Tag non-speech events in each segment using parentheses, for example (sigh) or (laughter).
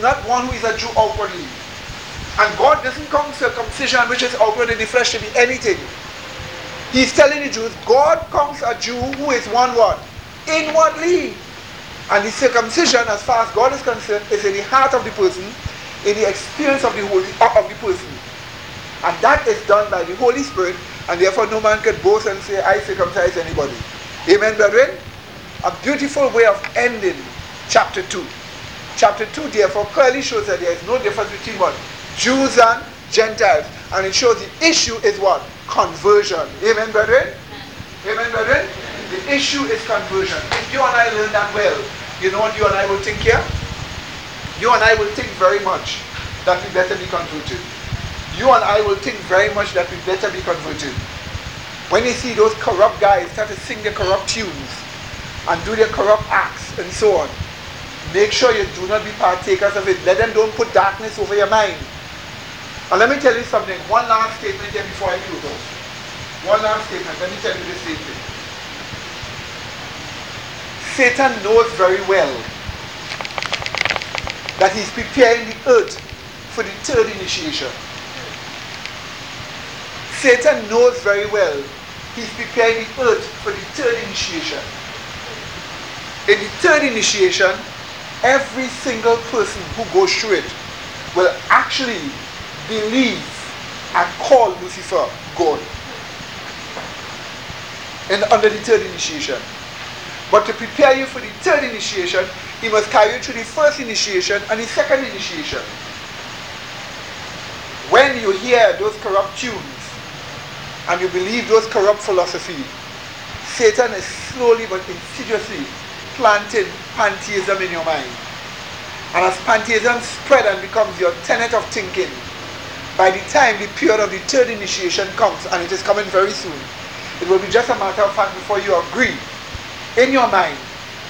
not one who is a Jew outwardly. And God doesn't count circumcision, which is outward in the flesh, to be anything. He's telling the Jews, God counts a Jew who is one what? Inwardly. And the circumcision, as far as God is concerned, is in the heart of the person, in the experience of the Holy uh, of the person. And that is done by the Holy Spirit, and therefore no man can boast and say, I circumcise anybody. Amen, brethren? A beautiful way of ending chapter 2. Chapter 2, therefore, clearly shows that there is no difference between what? Jews and Gentiles. And it shows the issue is what? Conversion. Amen, brethren? Amen, brethren? The issue is conversion. If you and I learn that well, you know what you and I will think here? You and I will think very much that we better be converted. You and I will think very much that we better be converted. When you see those corrupt guys start to sing their corrupt tunes and do their corrupt acts and so on, make sure you do not be partakers of it. Let them don't put darkness over your mind. And let me tell you something. One last statement here before I close. One last statement. Let me tell you this statement. Satan knows very well that he's preparing the earth for the third initiation. Satan knows very well he's preparing the earth for the third initiation. In the third initiation, every single person who goes through it will actually believe and call Lucifer God. And under the third initiation. But to prepare you for the third initiation, he must carry you through the first initiation and the second initiation. When you hear those corrupt tunes and you believe those corrupt philosophy, Satan is slowly but insidiously planting pantheism in your mind. And as pantheism spread and becomes your tenet of thinking, by the time the period of the third initiation comes, and it is coming very soon, it will be just a matter of fact before you agree in your mind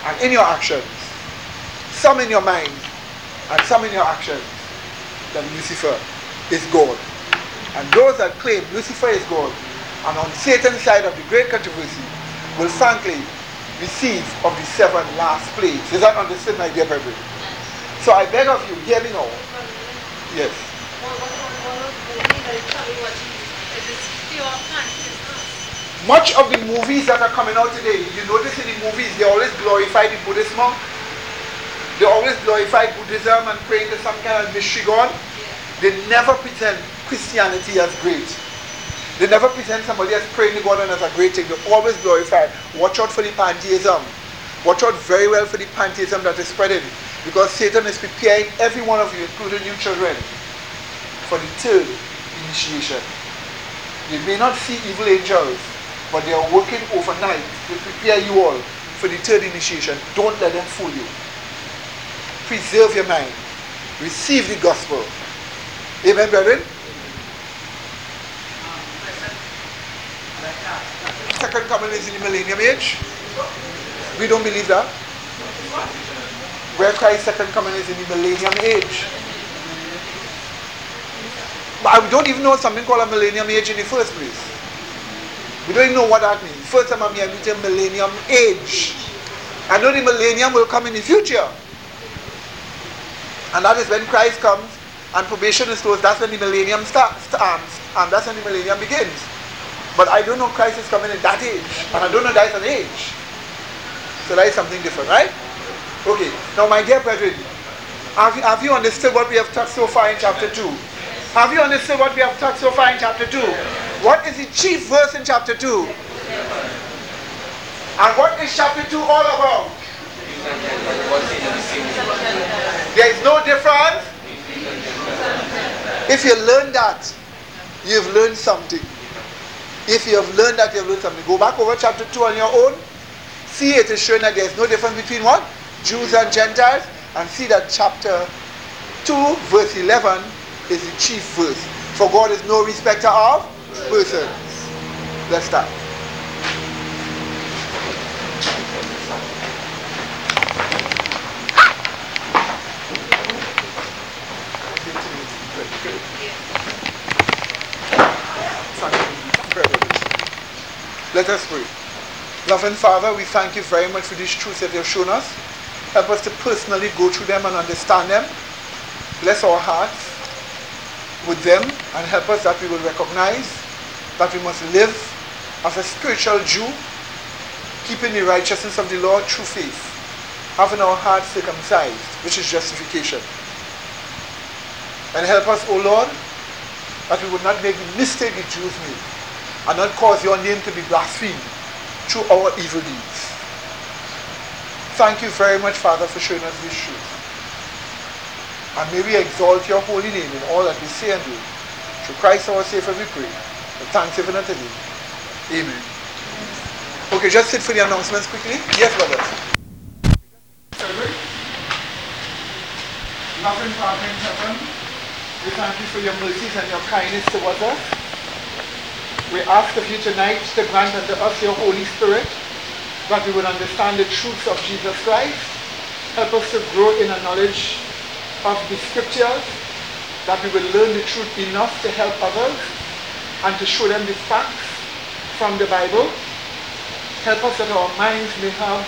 and in your actions, some in your mind and some in your actions, that Lucifer is God. And those that claim Lucifer is God and on Satan's side of the great controversy will frankly receive of the seven last plagues. Is that understood, my dear brethren? So I beg of you, hear me now. Yes. Much of the movies that are coming out today, you notice in the movies, they always glorify the Buddhist monk. They always glorify Buddhism and praying to some kind of mystery god. They never pretend Christianity as great. They never pretend somebody has praying to God and as a great thing. They always glorify. Watch out for the pantheism. Watch out very well for the pantheism that is spreading. Because Satan is preparing every one of you, including you children, for the third initiation. You may not see evil angels, but they are working overnight to prepare you all for the third initiation. Don't let them fool you. Preserve your mind. Receive the gospel. Amen, brethren? Second coming is in the millennium age? We don't believe that. Where Christ's second coming is in the millennium age. But we don't even know something called a millennium age in the first place. We don't even know what that means. First time I'm here, hearing a millennium age. I know the millennium will come in the future. And that is when Christ comes and probation is closed. That's when the millennium starts. And that's when the millennium begins. But I don't know Christ is coming in that age. And I don't know that is an age. So that is something different, right? Okay. Now, my dear brethren, have you, have you understood what we have taught so far in chapter 2? Have you understood what we have taught so far in chapter 2? What is the chief verse in chapter 2? And what is chapter 2 all about? There is no difference. If you learn that, you've learned something. If you have learned that, you have learned something. Go back over chapter 2 on your own. See it is showing that there is no difference between what? Jews and Gentiles. And see that chapter 2, verse 11 is the chief verse. For God is no respecter of persons. Let's start. Let us pray. Loving Father, we thank you very much for these truths that you have shown us. Help us to personally go through them and understand them. bless our hearts with them and help us that we will recognize that we must live as a spiritual Jew, keeping the righteousness of the Lord through faith, having our hearts circumcised, which is justification. And help us, O Lord, that we would not make the mistake the Jews made and not cause your name to be blasphemed through our evil deeds. Thank you very much, Father, for showing us this truth. And may we exalt your holy name in all that we say and do. Through Christ our Savior we pray. With thanksgiving unto thee. Amen. Okay, just sit for the announcements quickly. Yes, brothers. Nothing happening heaven. We thank you for your mercies and your kindness towards us. We ask of you tonight to grant unto us your Holy Spirit, that we would understand the truths of Jesus Christ. Help us to grow in a knowledge of the scriptures, that we will learn the truth enough to help others and to show them the facts from the Bible. Help us that our minds may have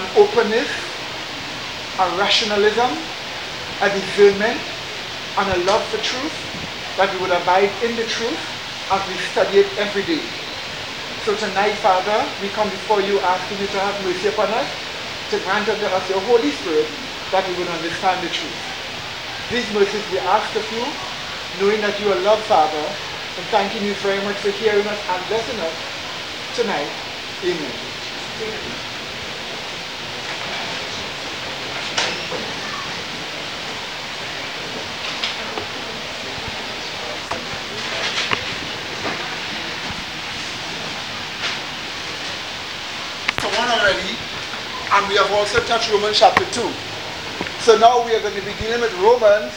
an openness, a rationalism, a discernment, and a love for truth, that we would abide in the truth as we study it every day. So tonight, Father, we come before you asking you to have mercy upon us, to grant unto us your Holy Spirit that we will understand the truth. These mercies we ask of you, knowing that you are love, Father, and thanking you very much for hearing us and blessing us tonight. Amen. Amen. 1 already, and we have also touched Romans chapter 2. So now we are going to be dealing with Romans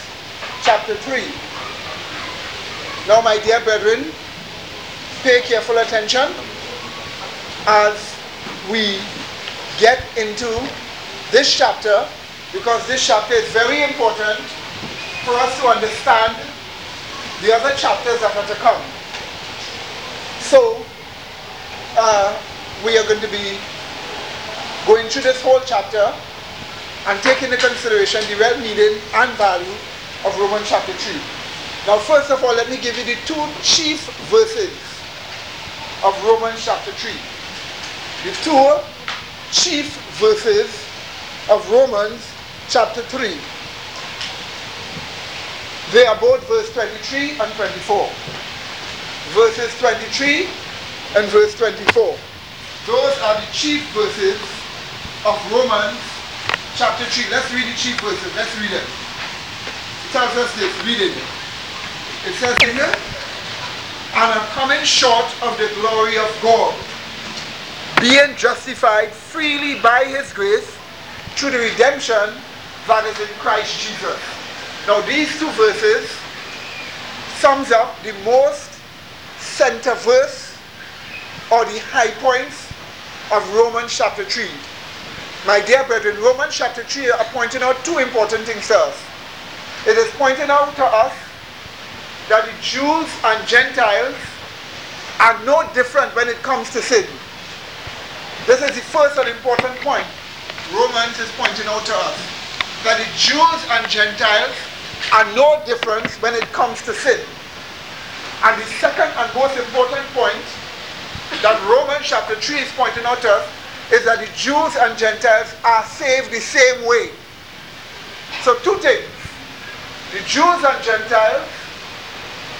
chapter 3. Now, my dear brethren, pay careful attention as we get into this chapter because this chapter is very important for us to understand the other chapters that are to come. So, uh, we are going to be going through this whole chapter and take into consideration the well meaning and value of Romans chapter 3. Now, first of all, let me give you the two chief verses of Romans chapter 3. The two chief verses of Romans chapter 3. They are both verse 23 and 24. Verses 23 and verse 24. Those are the chief verses of Romans chapter 3. Let's read the chief verses. Let's read it. It tells us this. Read it. It says here, and I'm coming short of the glory of God, being justified freely by his grace through the redemption that is in Christ Jesus. Now these two verses sums up the most center verse or the high points of Romans chapter 3. My dear brethren, Romans chapter 3 are pointing out two important things to us. It is pointing out to us that the Jews and Gentiles are no different when it comes to sin. This is the first and important point Romans is pointing out to us. That the Jews and Gentiles are no different when it comes to sin. And the second and most important point that Romans chapter 3 is pointing out to us is that the Jews and Gentiles are saved the same way. So, two things. The Jews and Gentiles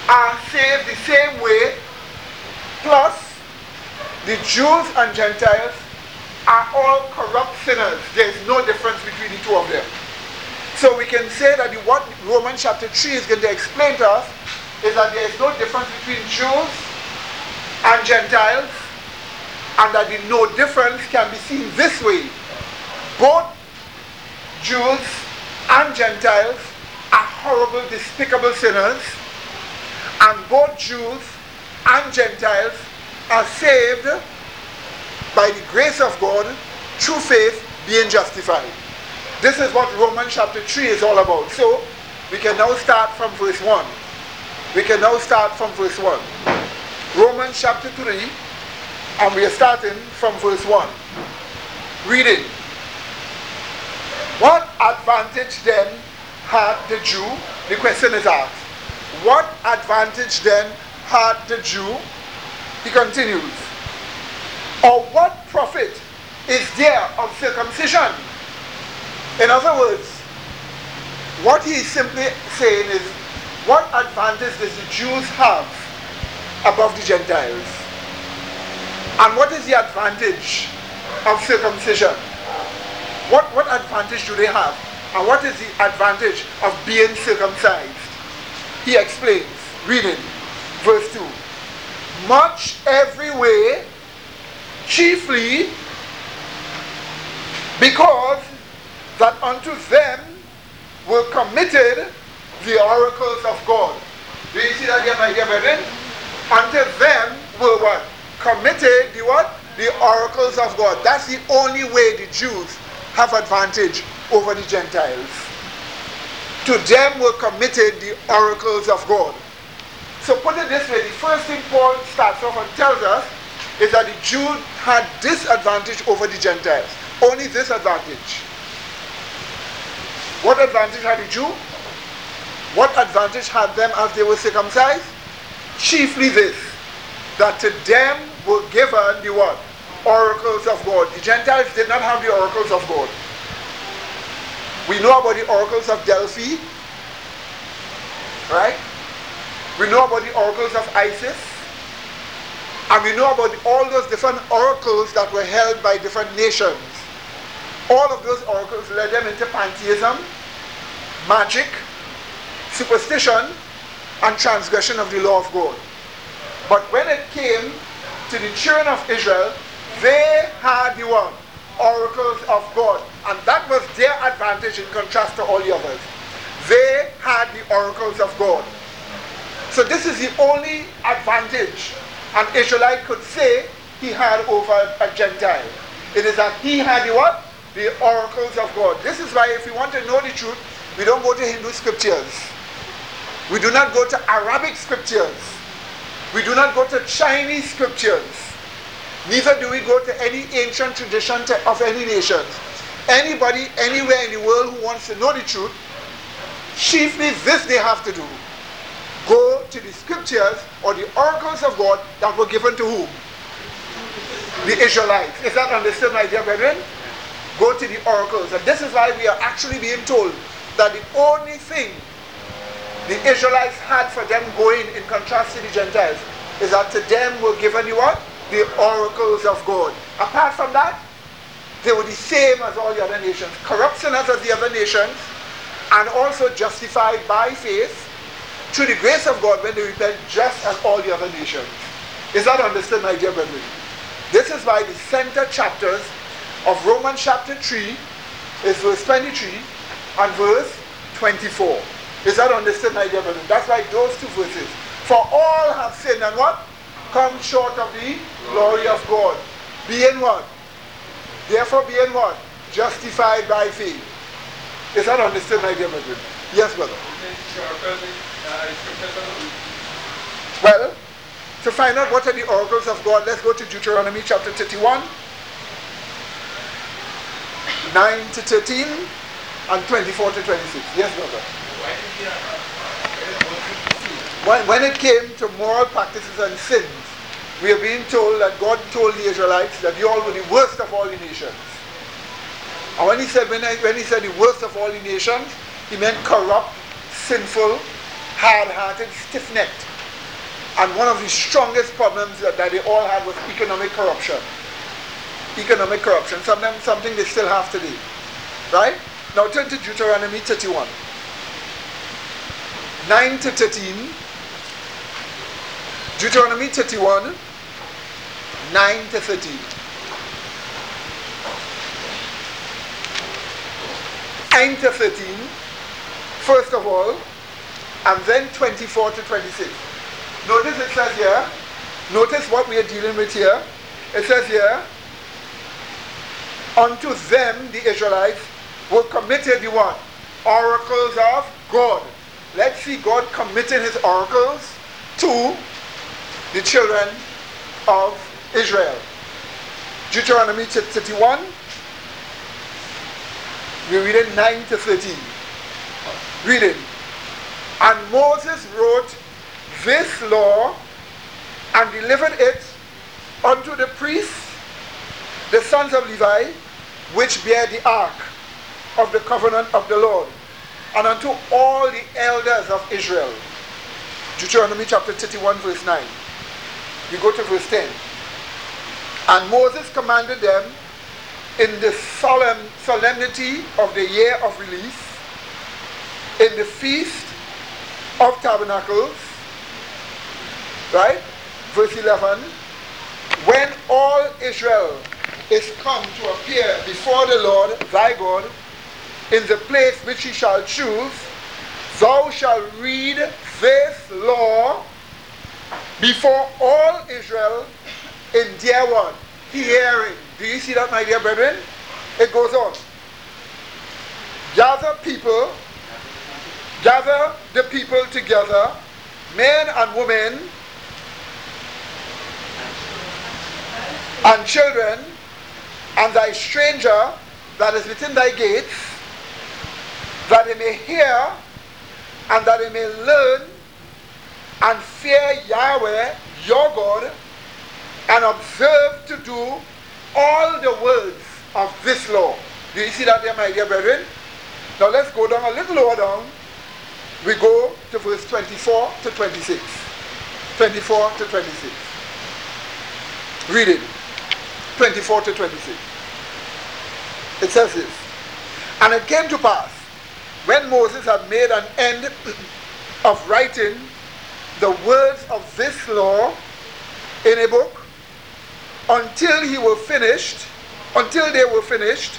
are saved the same way, plus the Jews and Gentiles are all corrupt sinners. There is no difference between the two of them. So we can say that what Romans chapter 3 is going to explain to us is that there is no difference between Jews and Gentiles, and that the no difference can be seen this way. Both Jews and Gentiles are horrible, despicable sinners, and both Jews and Gentiles are saved by the grace of God through faith being justified. This is what Romans chapter 3 is all about. So we can now start from verse 1. We can now start from verse 1. Romans chapter 3, and we are starting from verse 1. Reading. What advantage then had the Jew? The question is asked. What advantage then had the Jew? He continues. Or what profit is there of circumcision? In other words, what he is simply saying is, what advantage does the Jews have above the Gentiles? And what is the advantage of circumcision? What, what advantage do they have? And what is the advantage of being circumcised? He explains, reading verse 2. Much every way, chiefly because that unto them were committed the oracles of God. Do you see that here, my dear brethren? Unto them were what? Committed the what? The oracles of God. That's the only way the Jews have advantage over the Gentiles. To them were committed the oracles of God. So put it this way, the first thing Paul starts off and tells us is that the Jew had disadvantage over the Gentiles. Only this advantage. What advantage had the Jew? What advantage had them as they were circumcised? Chiefly this, that to them were given the what? Oracles of God. The Gentiles did not have the oracles of God. We know about the oracles of Delphi, right? We know about the oracles of Isis. And we know about all those different oracles that were held by different nations. All of those oracles led them into pantheism, magic, superstition, and transgression of the law of God. But when it came to the children of Israel, they had the one, oracles of God. And that was their advantage in contrast to all the others. They had the oracles of God. So this is the only advantage an Israelite could say he had over a Gentile. It is that he had the what? The oracles of God. This is why if we want to know the truth, we don't go to Hindu scriptures. We do not go to Arabic scriptures. We do not go to Chinese scriptures. Neither do we go to any ancient tradition of any nation. Anybody, anywhere in the world who wants to know the truth, chiefly this they have to do. Go to the scriptures or the oracles of God that were given to whom? The Israelites. Is that understood, my dear brethren? Go to the oracles. And this is why we are actually being told that the only thing the Israelites had for them going in contrast to the Gentiles is that to them were given the what? the oracles of God. Apart from that, they were the same as all the other nations. Corrupt sinners as the other nations, and also justified by faith through the grace of God when they repent, just as all the other nations. Is that understood, my dear brethren? This is why the center chapters of Romans chapter 3 is verse 23 and verse 24. Is that understood, my dear brethren? That's why those two verses. For all have sinned and what? come short of the glory of God. Being what? Therefore being what? Justified by faith. Is that understood, my dear brethren? Yes, brother. Well, to find out what are the oracles of God, let's go to Deuteronomy chapter 31, 9 to 13, and 24 to 26. Yes, brother. When, when it came to moral practices and sins, we are being told that God told the Israelites that you all were the worst of all the nations. And when he said when, I, when he said the worst of all the nations, he meant corrupt, sinful, hard-hearted, stiff-necked. And one of the strongest problems that, that they all had was economic corruption. Economic corruption, something, something they still have today. Right? Now turn to Deuteronomy 31. 9 to 13. Deuteronomy 31, 9 to 13. Nine to 13, first of all, and then 24 to 26. Notice it says here, notice what we are dealing with here. It says here, unto them, the Israelites, were committed the what? Oracles of God. Let's see God committing his oracles to the children of Israel. Deuteronomy chapter 31, we read it 9 to 13. Reading. And Moses wrote this law and delivered it unto the priests, the sons of Levi, which bear the ark of the covenant of the Lord, and unto all the elders of Israel. Deuteronomy chapter 31, verse 9. You go to verse 10. And Moses commanded them in the solemn solemnity of the year of release, in the feast of tabernacles, right? Verse 11. When all Israel is come to appear before the Lord thy God in the place which he shall choose, thou shalt read this law before all Israel in their one hearing. Do you see that, my dear brethren? It goes on. Gather people, gather the people together, men and women, and children, and thy stranger that is within thy gates, that they may hear and that they may learn and fear Yahweh your God and observe to do all the words of this law. Do you see that there, my dear brethren? Now let's go down a little lower down. We go to verse 24 to 26. 24 to 26. Read it. 24 to 26. It says this. And it came to pass, when Moses had made an end (clears throat) of writing the words of this law in a book, until he were finished, until they were finished,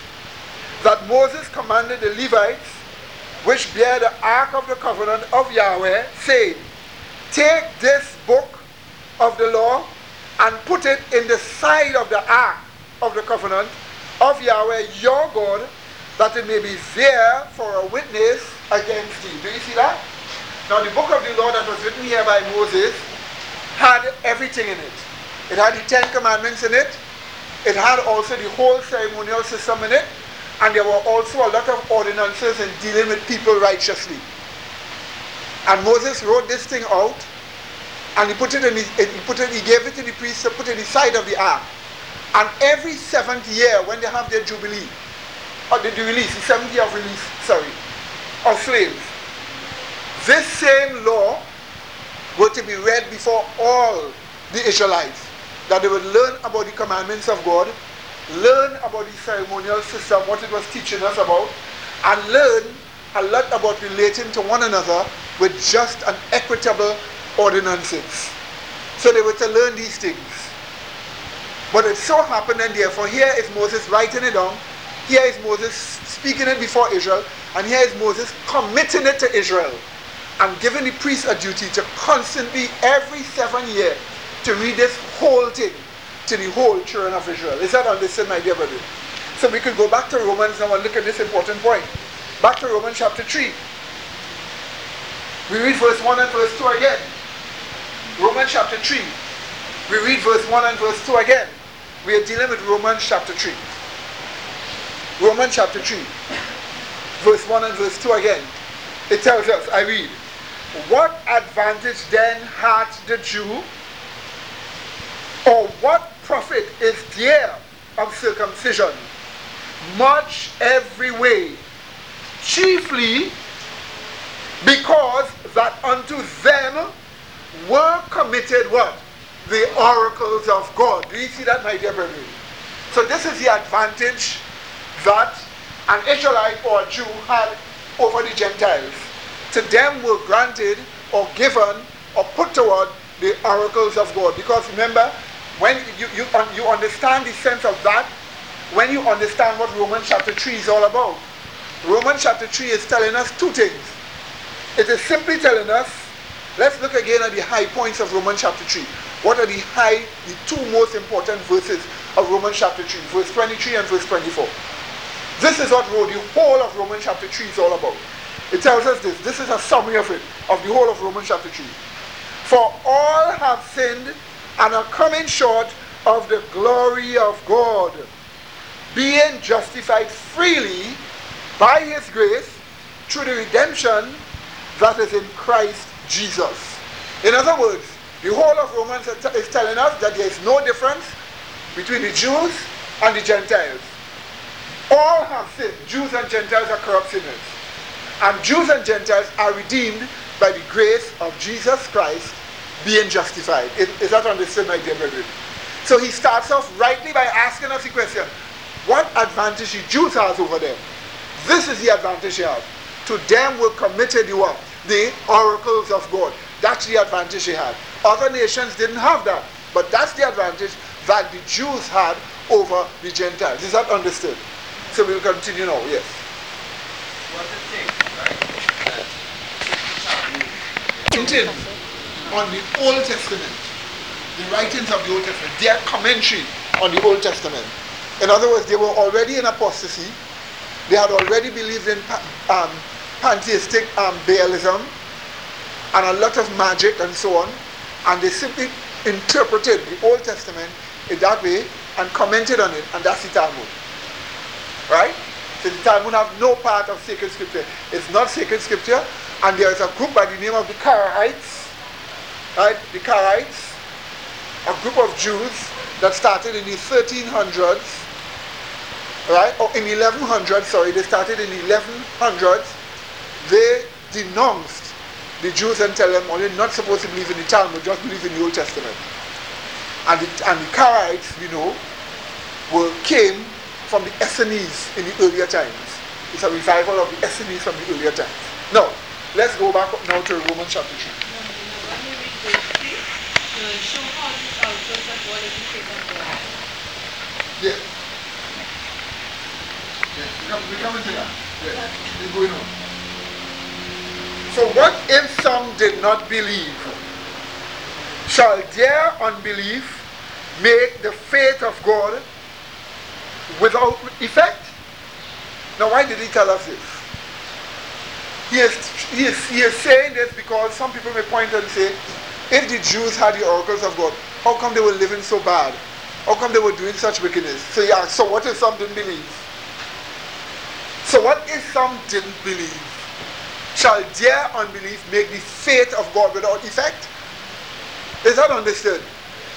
that Moses commanded the Levites, which bear the ark of the covenant of Yahweh, saying, Take this book of the law and put it in the side of the ark of the covenant of Yahweh your God, that it may be there for a witness against thee. Do you see that? Now the book of the law that was written here by Moses had everything in it. It had the Ten Commandments in it. It had also the whole ceremonial system in it. And there were also a lot of ordinances in dealing with people righteously. And Moses wrote this thing out and he put it in, his, he put it, he gave it to the priests to put in the side of the ark. And every seventh year when they have their jubilee, or the, the release, the seventh year of release, sorry, of slaves, this same law were to be read before all the Israelites, that they would learn about the commandments of God, learn about the ceremonial system, what it was teaching us about, and learn a lot about relating to one another with just and equitable ordinances. So they were to learn these things. But it so happened, and therefore, here is Moses writing it down. Here is Moses speaking it before Israel. And here is Moses committing it to Israel and giving the priests a duty to constantly, every seven years, to read this whole thing to the whole children of Israel. Is that understood, my dear brother? So we could go back to Romans now and look at this important point. Back to Romans chapter 3. We read verse 1 and verse 2 again. Romans chapter 3. We read verse 1 and verse 2 again. We are dealing with Romans chapter 3. Romans chapter 3. Verse 1 and verse 2 again. It tells us, I read, What advantage then hath the Jew? Or what profit is there of circumcision? Much every way. Chiefly because that unto them were committed what? The oracles of God. Do you see that, my dear brethren? So this is the advantage that an Israelite or a Jew had over the Gentiles. To them were granted or given or put toward the oracles of God. Because remember, when you, you, um, you understand the sense of that, when you understand what Romans chapter 3 is all about, Romans chapter 3 is telling us two things. It is simply telling us Let's look again at the high points of Romans chapter 3. What are the high, the two most important verses of Romans chapter 3, verse 23 and verse 24. This is what the whole of Romans chapter 3 is all about. It tells us this. This is a summary of it, of the whole of Romans chapter 3. For all have sinned and are coming short of the glory of God, being justified freely by his grace through the redemption that is in Christ Jesus. In other words, the whole of Romans is telling us that there is no difference between the Jews and the Gentiles. All have sinned. Jews and Gentiles are corrupt sinners. And Jews and Gentiles are redeemed by the grace of Jesus Christ being justified. Is, is that understood, my dear brethren? So he starts off rightly by asking us the question, what advantage the Jews have over them? This is the advantage they have. To them were committed the what? The oracles of God. That's the advantage they had. Other nations didn't have that. But that's the advantage that the Jews had over the Gentiles. Is that understood? So we'll continue now, yes. What right? on the Old Testament, the writings of the Old Testament, their commentary on the Old Testament. In other words, they were already in apostasy. They had already believed in um, pantheistic um, Baalism and a lot of magic and so on. And they simply interpreted the Old Testament in that way and commented on it. And that's the Talmud. Right? So the Talmud have no part of sacred scripture. It's not sacred scripture. And there is a group by the name of the Karaites right, the Karaites, a group of Jews that started in the 1300s, right, or in 1100, sorry, they started in 1100s. They denounced the Jews and tell them, oh, you're not supposed to believe in the Talmud, just believe in the Old Testament. And the, and the Karaites, you know, were, came from the Essenes in the earlier times. It's a revival of the Essenes from the earlier times. Now, let's go back now to Romans chapter 3 show how this outdoes of what is Yeah. Yeah, we come, we come into that. Going on. So what if some did not believe? Shall their unbelief make the faith of God without effect? Now why did he tell us this? He is, he is, he is saying this because some people may point and say, if the Jews had the oracles of God, how come they were living so bad? How come they were doing such wickedness? So yeah, so what if some didn't believe? So what if some didn't believe? Shall their unbelief make the faith of God without effect? Is that understood?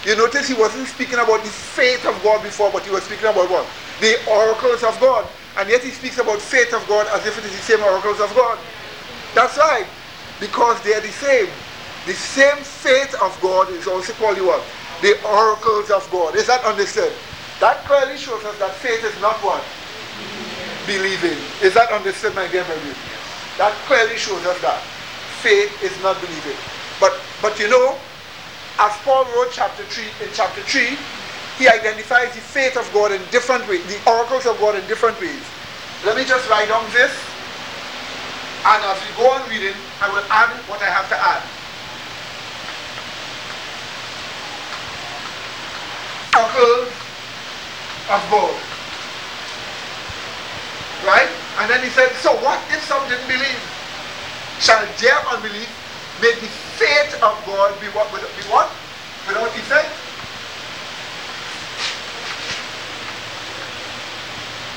You notice he wasn't speaking about the faith of God before, but he was speaking about what? The oracles of God. And yet he speaks about faith of God as if it is the same oracles of God. That's right. Because they are the same. The same faith of God is also called what? The oracles of God. Is that understood? That clearly shows us that faith is not what? Believing. Is that understood, my dear Mary? That clearly shows us that faith is not believing. But but you know, as Paul wrote chapter 3 in chapter 3, he identifies the faith of God in different ways, the oracles of God in different ways. Let me just write down this. And as we go on reading, I will add what I have to add. circle of God. Right? And then he said, So what if some didn't believe? Shall their unbelief make the faith of God be what? Be what? Without effect?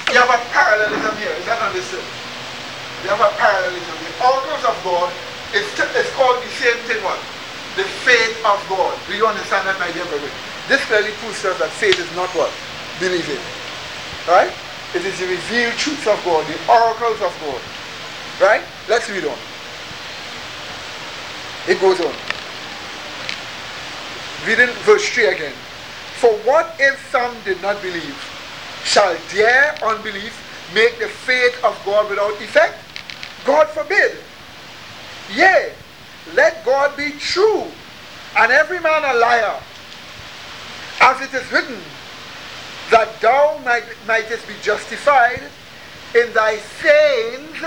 You have a parallelism here. Is that understood? You have a parallelism. The oracles of God is, is called the same thing what? The faith of God. Do you understand that, my dear brother? This clearly proves us that faith is not what? Believing. Right? It is the revealed truths of God, the oracles of God. Right? Let's read on. It goes on. Reading verse 3 again. For what if some did not believe? Shall their unbelief make the faith of God without effect? God forbid. Yea, let God be true, and every man a liar, as it is written, that thou might, mightest be justified in thy sayings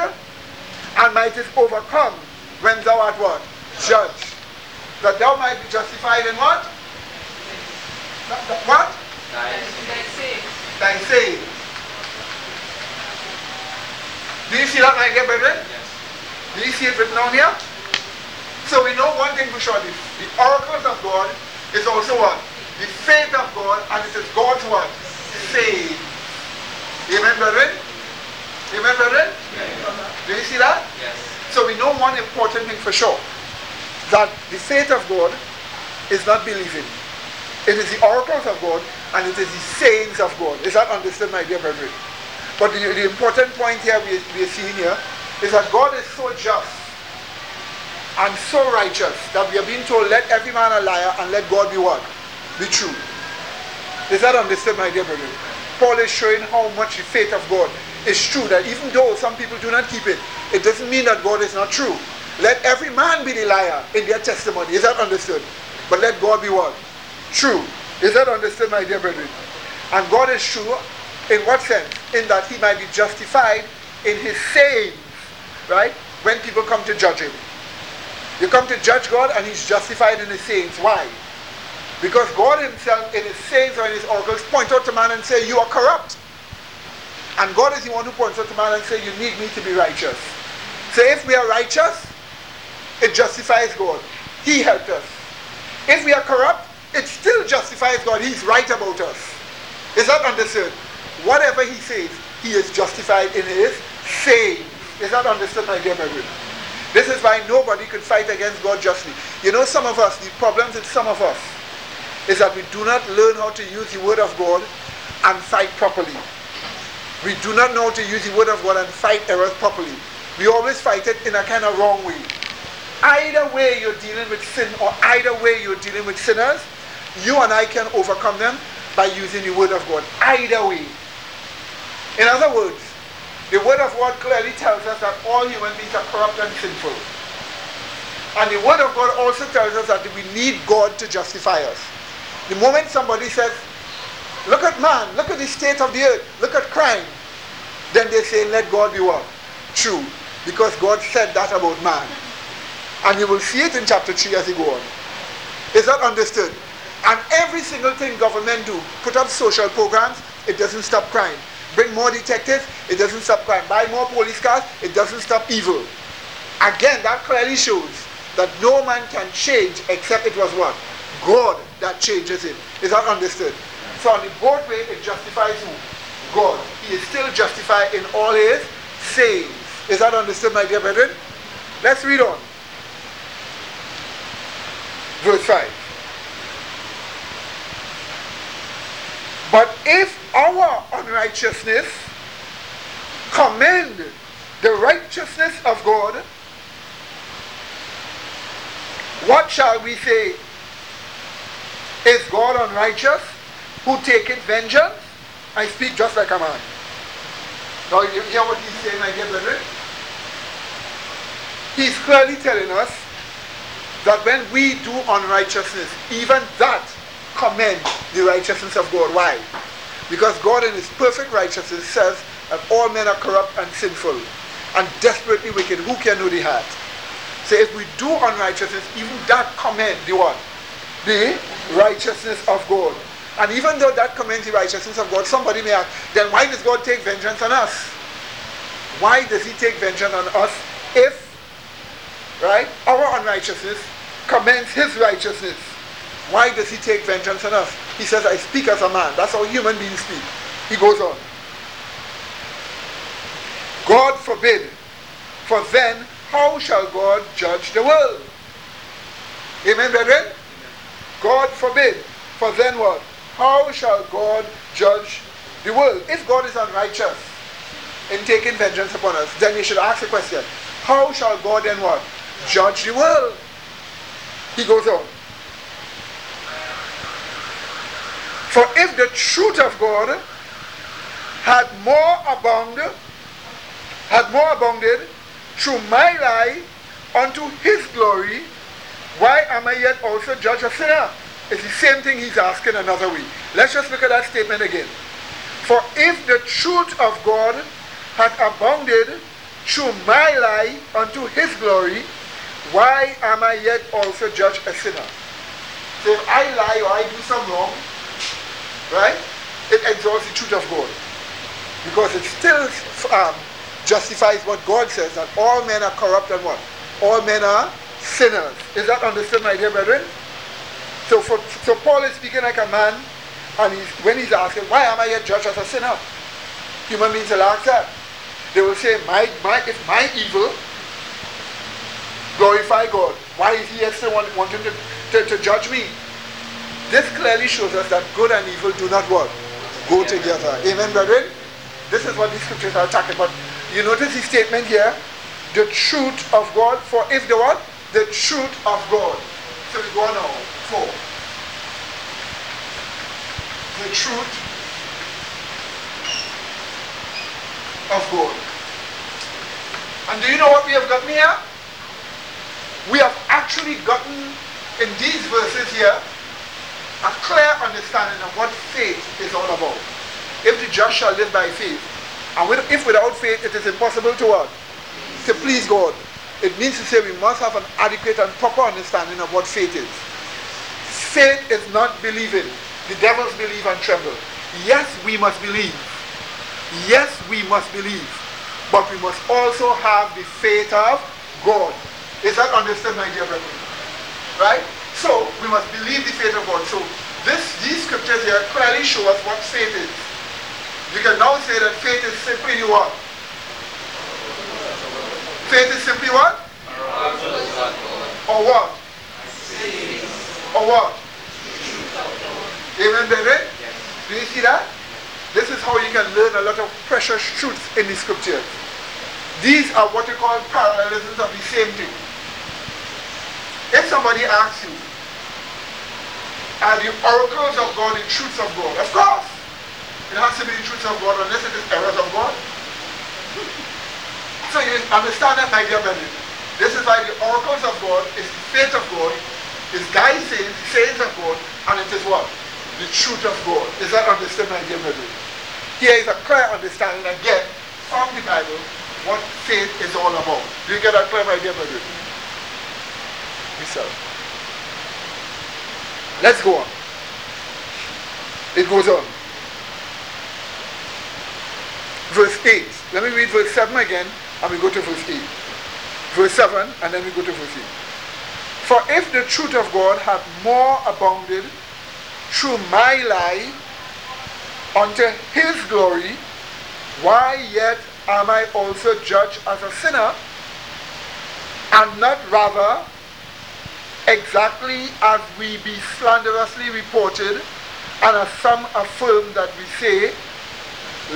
and mightest overcome when thou art what? Judged. That thou might be justified in what? What? Thy sayings. Thy. Do you see that, my dear brethren? Yes. Do you see it written down here? So we know one thing for sure. The, the oracles of God is also what? the faith of God, and it is God's word. Faith. Amen, brethren? Amen, brethren? Do you see that? Yes. So we know one important thing for sure. That the faith of God is not believing. It is the oracles of God and it is the sayings of God. Is that understood, my dear brethren? But the, the important point here we, we are seeing here is that God is so just and so righteous that we are being told, let every man a liar and let God be what? Be true. Is that understood, my dear brethren? Paul is showing how much the faith of God is true, that even though some people do not keep it, it doesn't mean that God is not true. Let every man be the liar in their testimony. Is that understood? But let God be what? True. Is that understood, my dear brethren? And God is true in what sense? In that he might be justified in his sayings, right? When people come to judge him. You come to judge God and he's justified in his sayings. Why? Because God himself in his sayings or in his oracles point out to man and say, you are corrupt. And God is the one who points out to man and say, you need me to be righteous. So if we are righteous, it justifies God. He helped us. If we are corrupt, it still justifies God. He's right about us. Is that understood? Whatever he says, he is justified in his saying. Is that understood, my dear brethren? This is why nobody could fight against God justly. You know, some of us, the problems with some of us is that we do not learn how to use the word of God and fight properly. We do not know how to use the word of God and fight errors properly. We always fight it in a kind of wrong way. Either way you're dealing with sin or either way you're dealing with sinners, you and I can overcome them by using the word of God. Either way. In other words, the word of God clearly tells us that all human beings are corrupt and sinful. And the word of God also tells us that we need God to justify us. The moment somebody says, look at man, look at the state of the earth, look at crime, then they say, let God be what? True. Because God said that about man. And you will see it in chapter 3 as you go on. Is that understood? And every single thing government do, put up social programs, it doesn't stop crime. Bring more detectives, it doesn't stop crime. Buy more police cars, it doesn't stop evil. Again, that clearly shows that no man can change except it was what? God that changes him. Is that understood? So on the both way, it justifies who? God. He is still justified in all his sayings. Is that understood, my dear brethren? Let's read on verse 5. But if our unrighteousness commend the righteousness of God, what shall we say? Is God unrighteous who taketh vengeance? I speak just like a man. Now you hear what he's saying, my dear brethren? He's clearly telling us that when we do unrighteousness, even that commend the righteousness of God. Why? Because God in his perfect righteousness says that all men are corrupt and sinful and desperately wicked. Who can know the heart? So if we do unrighteousness, even that commend the what? The righteousness of God. And even though that commends the righteousness of God, somebody may ask, then why does God take vengeance on us? Why does he take vengeance on us if, right, our unrighteousness commends his righteousness. Why does he take vengeance on us? He says, I speak as a man. That's how human beings speak. He goes on. God forbid. For then, how shall God judge the world? Amen, brethren? God forbid. For then what? How shall God judge the world? If God is unrighteous in taking vengeance upon us, then you should ask the question, how shall God then what? Judge the world. He goes on. For if the truth of God had more abounded, had more abounded through my lie unto his glory, why am I yet also judge a sinner? It's the same thing he's asking another way. Let's just look at that statement again. For if the truth of God had abounded through my lie unto his glory, why am I yet also judged a sinner? So if I lie or I do some wrong, right, it exalts the truth of God. Because it still um, justifies what God says, that all men are corrupt and what? All men are sinners. Is that understood, my dear brethren? So, for, so Paul is speaking like a man, and he's, when he's asking, why am I yet judged as a sinner? Human beings will ask that. They will say, my, my, if my evil glorify God. Why is he still want, wanting to, to, to judge me? This clearly shows us that good and evil do not what? Go together. Amen, brethren? This is what the scriptures are talking about. You notice the statement here? The truth of God. For if the what? The truth of God. So we go now. Four. The truth of God. And do you know what we have gotten here? We have actually gotten in these verses here a clear understanding of what faith is all about. If the just shall live by faith, and if without faith it is impossible to what? To please God. It means to say we must have an adequate and proper understanding of what faith is. Faith is not believing. The devils believe and tremble. Yes, we must believe. Yes, we must believe. But we must also have the faith of God. Is that understood, my dear brethren? Right? So, we must believe the faith of God. So, this, these scriptures here clearly show us what faith is. You can now say that faith is simply what? Faith is simply what? Or what? Or what? Amen, brethren? Do you see that? This is how you can learn a lot of precious truths in the scriptures. These are what you call parallelisms of the same thing. If somebody asks you, are the oracles of God the truths of God? Of course. It has to be the truths of God unless it is errors of God. So you understand that, my dear brethren. This is why the oracles of God is the faith of God, is God's sayings, sayings of God, and it is what? The truth of God. Is that understood, my dear brethren? Here is a clear understanding again from the Bible what faith is all about. Do you get that clear, my dear brethren? Yourself. Let's go on. It goes on. Verse 8. Let me read verse 7 again and we go to verse 8. Verse 7 and then we go to verse 8. For if the truth of God had more abounded through my lie unto his glory, why yet am I also judged as a sinner, and not rather exactly as we be slanderously reported, and as some affirm that we say,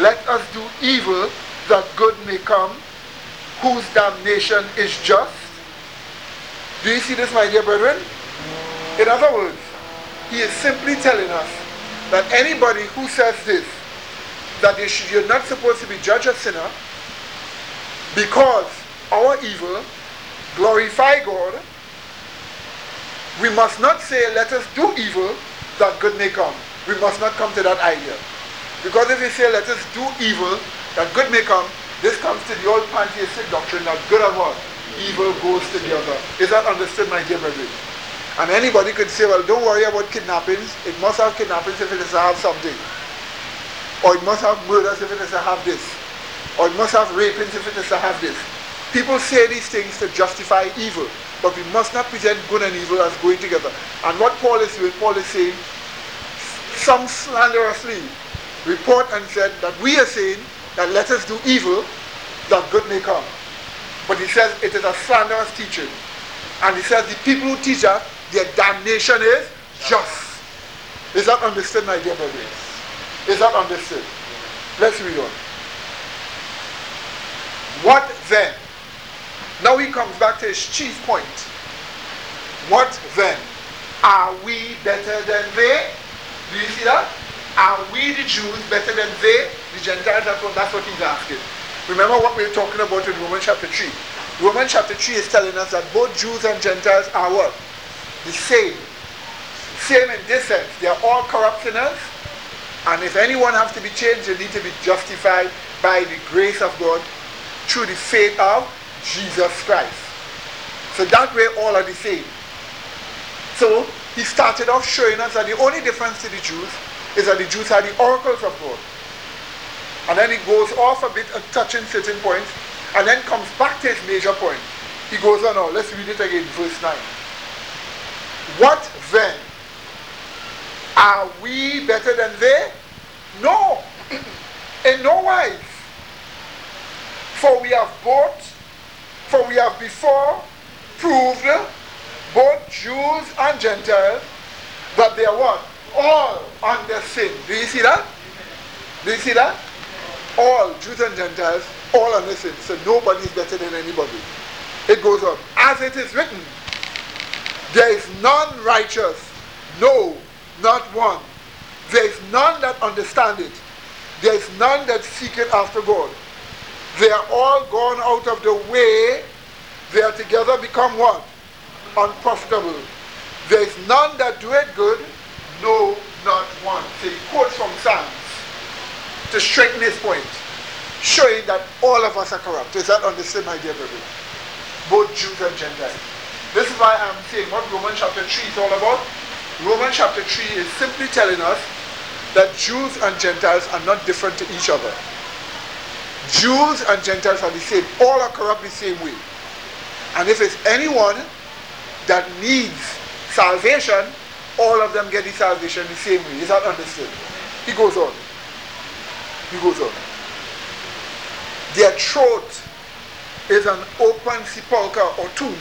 let us do evil that good may come, whose damnation is just. Do you see this, my dear brethren? In other words, he is simply telling us that anybody who says this, that you're not supposed to be judge a sinner, because our evil glorify God we must not say, let us do evil that good may come. We must not come to that idea. Because if we say, let us do evil that good may come, this comes to the old pantheistic doctrine that good and what? Evil goes to the other. Is that understood, my dear brethren? And anybody could say, well, don't worry about kidnappings. It must have kidnappings if it is to have something. Or it must have murders if it is to have this. Or it must have rapings if it is to have this. People say these things to justify evil. But we must not present good and evil as going together. And what Paul is doing, Paul is saying, some slanderously report and said that we are saying that let us do evil that good may come. But he says it is a slanderous teaching. And he says the people who teach us, their damnation is just. Is that understood, my dear brothers? Is that understood? Let's read on. What then? Now he comes back to his chief point. What then? Are we better than they? Do you see that? Are we the Jews better than they? The Gentiles, that's what, that's what he's asking. Remember what we were talking about in Romans chapter 3. Romans chapter 3 is telling us that both Jews and Gentiles are what? The same. Same in this sense. They are all corrupt sinners. And if anyone has to be changed, they need to be justified by the grace of God through the faith of Jesus Christ. So that way all are the same. So he started off showing us that the only difference to the Jews is that the Jews are the oracles of God. And then he goes off a bit uh, touching certain points and then comes back to his major point. He goes on now, let's read it again, verse 9. What then? Are we better than they? No, (clears throat) in no wise. For we have bought for we have before proved, eh, both Jews and Gentiles, that they are what? All under sin. Do you see that? Do you see that? All Jews and Gentiles, all under sin. So nobody is better than anybody. It goes on. As it is written, there is none righteous, no, not one. There is none that understand it. There is none that seeketh after God. They are all gone out of the way. They are together become what? Unprofitable. There is none that doeth good, no, not one. So he quotes from Psalms to strengthen his point, showing that all of us are corrupt. Is that on understood, my dear brother? Both Jews and Gentiles. This is why I'm saying what Romans chapter 3 is all about. Romans chapter 3 is simply telling us that Jews and Gentiles are not different to each other. Jews and Gentiles are the same. All are corrupt the same way. And if it's anyone that needs salvation, all of them get the salvation the same way. Is that understood? He goes on. He goes on. Their throat is an open sepulchre or tomb.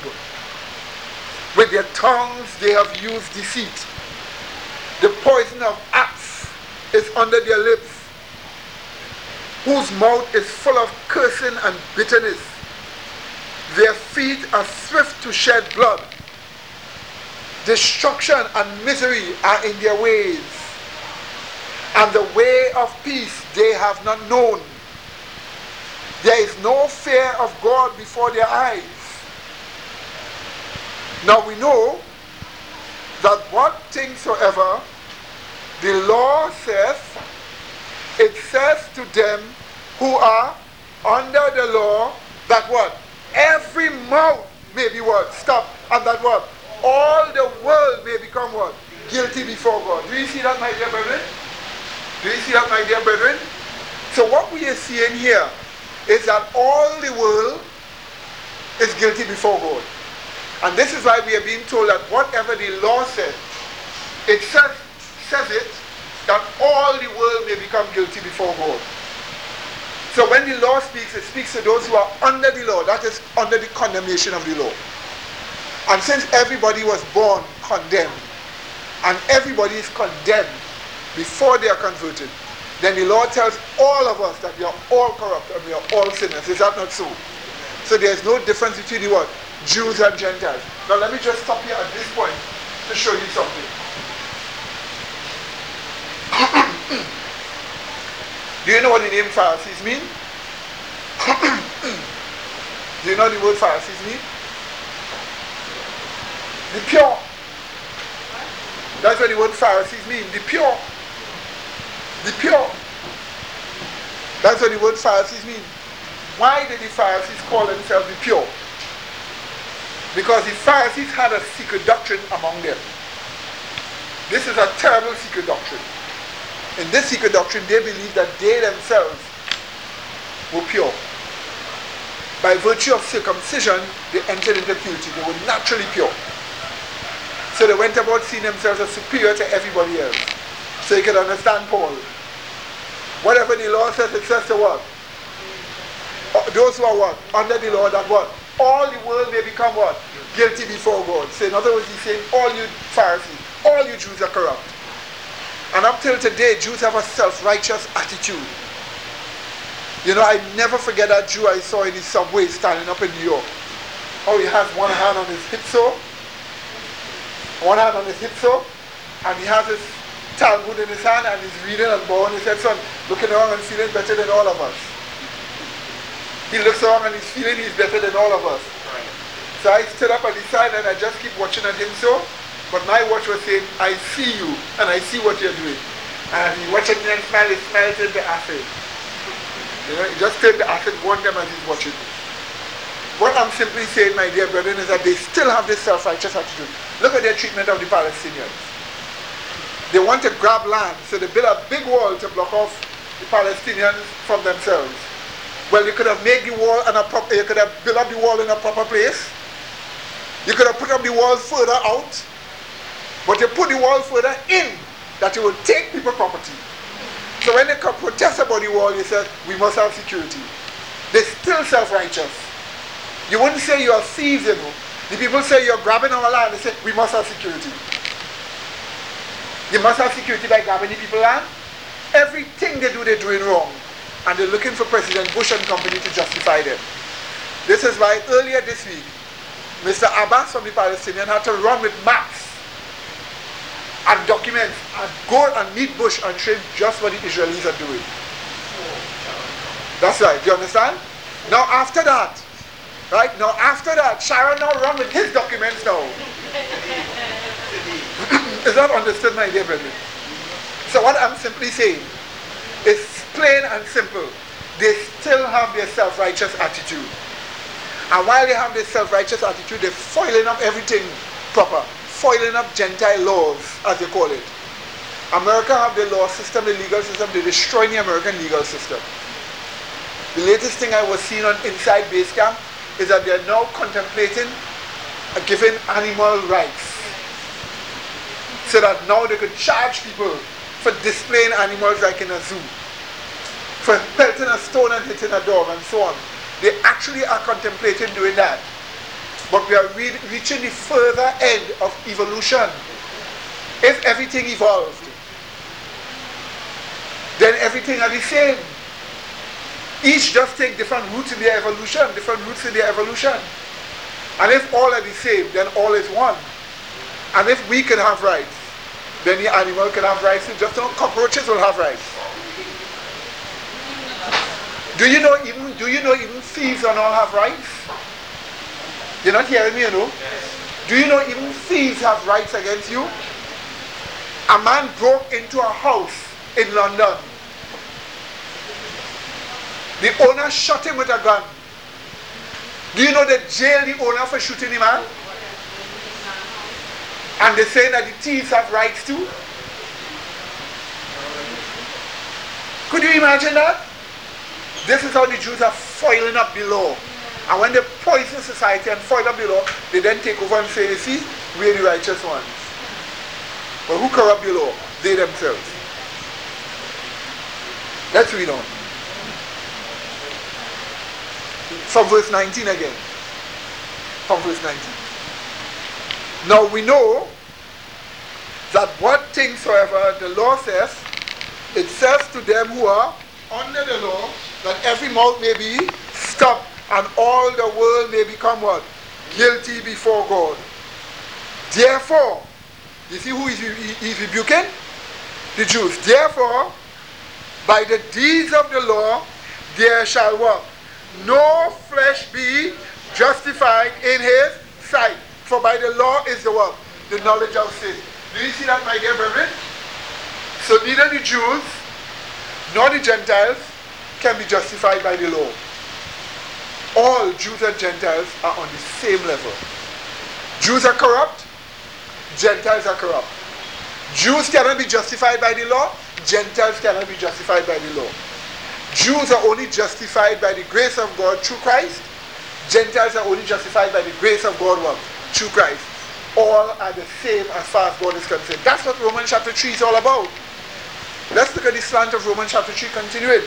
With their tongues they have used deceit. The poison of apes is under their lips, whose mouth is full of cursing and bitterness. Their feet are swift to shed blood Destruction and misery are in their ways, and the way of peace they have not known. There is no fear of God before their eyes. Now we know that what things soever the law says, it says to them who are under the law that what? Every mouth may be what? Stop. And that what? all the world may become what? Guilty before God. Do you see that, my dear brethren? Do you see that, my dear brethren? So what we are seeing here is that all the world is guilty before God. And this is why we are being told that whatever the law says, it says, says it that all the world may become guilty before God. So when the law speaks, it speaks to those who are under the law, that is under the condemnation of the law. And since everybody was born condemned, and everybody is condemned before they are converted, then the Lord tells all of us that we are all corrupt and we are all sinners. Is that not so? So there's no difference between the what? Jews and Gentiles. Now let me just stop here at this point to show you something. (clears throat) Do you know what the name Pharisees mean? (coughs) Do you know the word Pharisees mean? The pure. That's what the word Pharisees mean. The pure. The pure. That's what the word Pharisees mean. Why did the Pharisees call themselves the pure? Because the Pharisees had a secret doctrine among them. This is a terrible secret doctrine. In this secret doctrine, they believed that they themselves were pure. By virtue of circumcision, they entered into purity. They were naturally pure. So they went about seeing themselves as superior to everybody else. So you can understand Paul. Whatever the law says, it says to what? Uh, those who are what? Under the law, that what? All the world may become what? Guilty before God. So in other words, he's saying, all you Pharisees, all you Jews are corrupt. And up till today, Jews have a self-righteous attitude. You know, I never forget that Jew I saw in the subway standing up in New York. Oh, he has one hand on his hip so, one hand on his hip so, and he has his Talmud in his hand and he's reading and bowing his head, son, looking around and feeling better than all of us. He looks around and he's feeling he's better than all of us. So I stood up at the side and I just keep watching at him so, but my watch was saying, I see you and I see what you're doing. And he watching me and smile, he smiles in the acid. You know, he just take the acid one time as he's watching me. What I'm simply saying, my dear brethren, is that they still have this self-righteous attitude. Look at their treatment of the Palestinians. They want to grab land, so they build a big wall to block off the Palestinians from themselves. Well, you could have made the wall and a you could have built up the wall in a proper place. You could have put up the wall further out, but you put the wall further in, that it will take people property. So when they come protest about the wall, you said, we must have security. They're still self-righteous. You wouldn't say you are thieves, you know. The people say you're grabbing our land. They say we must have security. You must have security by grabbing the people land. Everything they do, they're doing wrong. And they're looking for President Bush and company to justify them. This is why earlier this week, Mr. Abbas from the Palestinian had to run with maps and documents and go and meet Bush and show just what the Israelis are doing. That's right. Do you understand? Now after that, right? Now after that, Sharon now run with his documents now. (coughs) is that understood, my dear brethren? So what I'm simply saying is plain and simple. They still have their self-righteous attitude. And while they have this self-righteous attitude, they're foiling up everything proper. Foiling up Gentile laws, as they call it. America have the law system, the legal system, they're destroying the American legal system. The latest thing I was seeing on Inside Base Camp is that they're now contemplating giving animal rights. So that now they could charge people for displaying animals like in a zoo. For pelting a stone and hitting a dog and so on. They actually are contemplating doing that. But we are re reaching the further end of evolution. If everything evolved, then everything are the same. Each just take different routes in their evolution, different routes in their evolution. And if all are the same, then all is one. And if we can have rights, then the animal can have rights. Just not cockroaches will have rights. Do you know even do you know even thieves and all have rights? You're not hearing me, you know? Do you know even thieves have rights against you? A man broke into a house in London. The owner shot him with a gun. Do you know they jailed the owner for shooting the man? And they say that the thieves have rights too? Could you imagine that? This is how the Jews are foiling up the law. And when they poison society and the law, they then take over and say, you see, we're the righteous ones. But who corrupt the law? They themselves. Let's read on. From verse 19 again. From verse 19. Now we know that what things soever the law says, it says to them who are under the law, that every mouth may be stopped and all the world may become what? Guilty before God. Therefore, you see who is rebuking? The Jews. Therefore, by the deeds of the law, there shall what? No flesh be justified in his sight. For by the law is the what? The knowledge of sin. Do you see that, my dear brethren? So neither the Jews nor the Gentiles can be justified by the law. All Jews and Gentiles are on the same level. Jews are corrupt, Gentiles are corrupt. Jews cannot be justified by the law, Gentiles cannot be justified by the law. Jews are only justified by the grace of God through Christ. Gentiles are only justified by the grace of God through Christ. All are the same as far as God is concerned. That's what Romans chapter 3 is all about. Let's look at the slant of Romans chapter 3 continuing.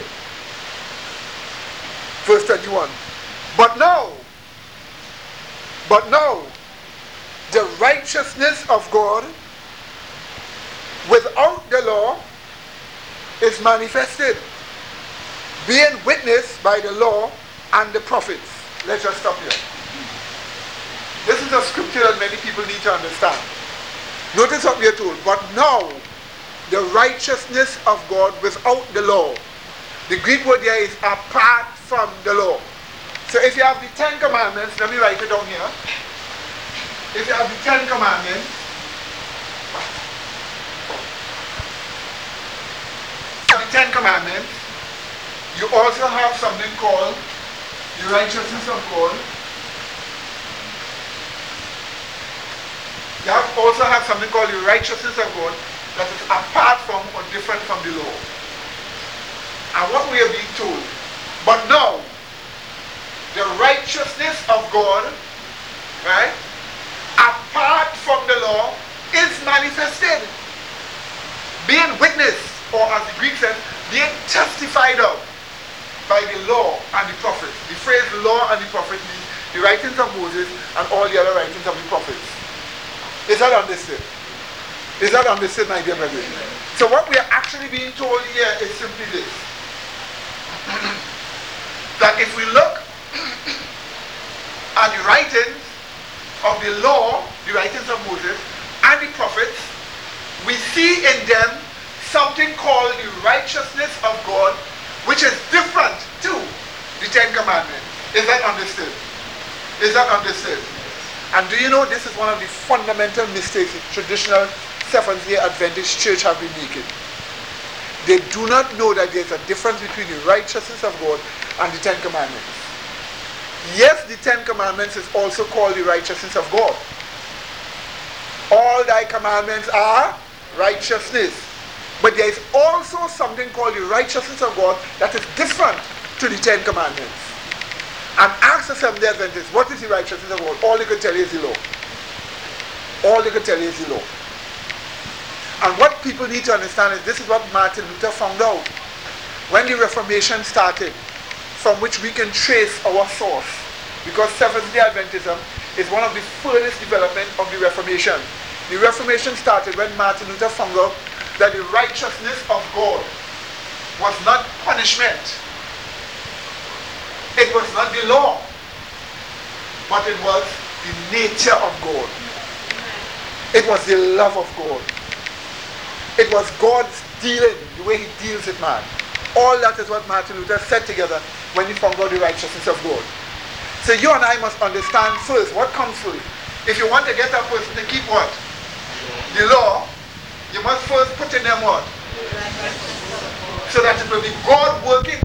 Verse 21. But no, but no, the righteousness of God without the law is manifested, being witnessed by the law and the prophets. Let's just stop here. This is a scripture that many people need to understand. Notice what we are told. But now, the righteousness of God without the law. The Greek word there is apart from the law. So if you have the Ten Commandments, let me write it down here. If you have the Ten Commandments, the Ten Commandments, you also have something called the righteousness of God. You have also have something called the righteousness of God that is apart from or different from the law. And what we are being told. But now, the righteousness of God, right, apart from the law, is manifested. Being witnessed, or as the Greek says, being testified of by the law and the prophets. The phrase law and the prophet means the writings of Moses, and all the other writings of the prophets. Is that understood? Is that understood, my dear brethren? So what we are actually being told here is simply this. (clears throat) that if we look at the writings of the law, the writings of Moses, and the prophets, we see in them something called the righteousness of God, which is different to the Ten Commandments. Is that understood? Is that understood? And do you know this is one of the fundamental mistakes traditional Seventh day Adventist church have been making? They do not know that there's a difference between the righteousness of God and the Ten Commandments. Yes, the Ten Commandments is also called the righteousness of God. All thy commandments are righteousness. But there is also something called the righteousness of God that is different to the Ten Commandments. And ask the Seventh day Adventists, what is the righteousness of God? All they can tell you is the law. All they can tell you is the law. And what people need to understand is this is what Martin Luther found out. When the Reformation started, from which we can trace our source. Because Seventh-day Adventism is one of the furthest development of the Reformation. The Reformation started when Martin Luther found out that the righteousness of God was not punishment. It was not the law, but it was the nature of God. It was the love of God. It was God's dealing, the way he deals with man. All that is what Martin Luther said together when you forego the righteousness of God. So you and I must understand first what comes first. If you want to get a person to keep what? The law, you must first put in them what? So that it will be God working.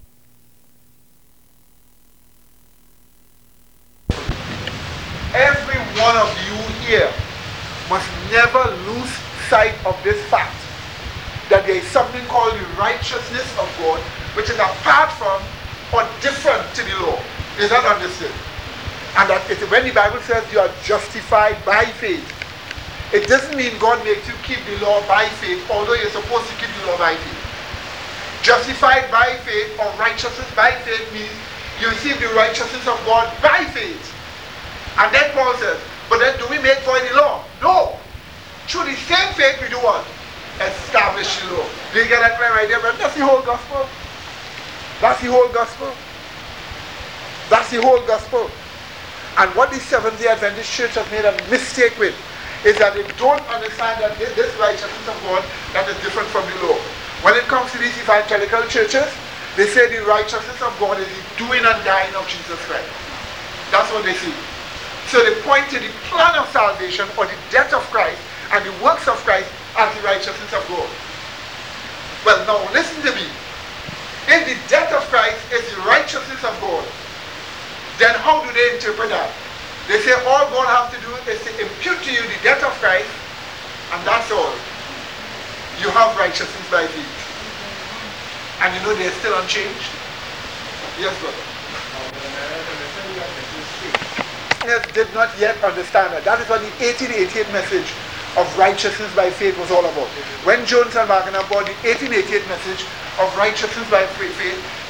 Every one of you here must never lose sight of this fact that there is something called the righteousness of God, which is apart from or different to the law. Is that understood? And that it, when the Bible says you are justified by faith, it doesn't mean God makes you keep the law by faith, although you're supposed to keep the law by faith. Justified by faith or righteousness by faith means you receive the righteousness of God by faith. And then Paul says, but then do we make void the law? No. Through the same faith we do what? Establish law. Do you get that right there? But that's the whole gospel. That's the whole gospel. That's the whole gospel. And what the Seventh day Adventist Church has made a mistake with is that they don't understand that this, this righteousness of God that is different from the law. When it comes to these evangelical churches, they say the righteousness of God is the doing and dying of Jesus Christ. That's what they see. So they point to the plan of salvation or the death of Christ and the works of Christ as the righteousness of God. Well, now listen to me. If the death of Christ is the righteousness of God, then how do they interpret that? They say all God has to do is to impute to you the death of Christ, and that's all. You have righteousness by faith. And you know they're still unchanged? Yes, brother. did not yet understand that. That is what the 1888 message of righteousness by faith was all about. When Jones and Waggoner brought the 1888 message of righteousness by faith,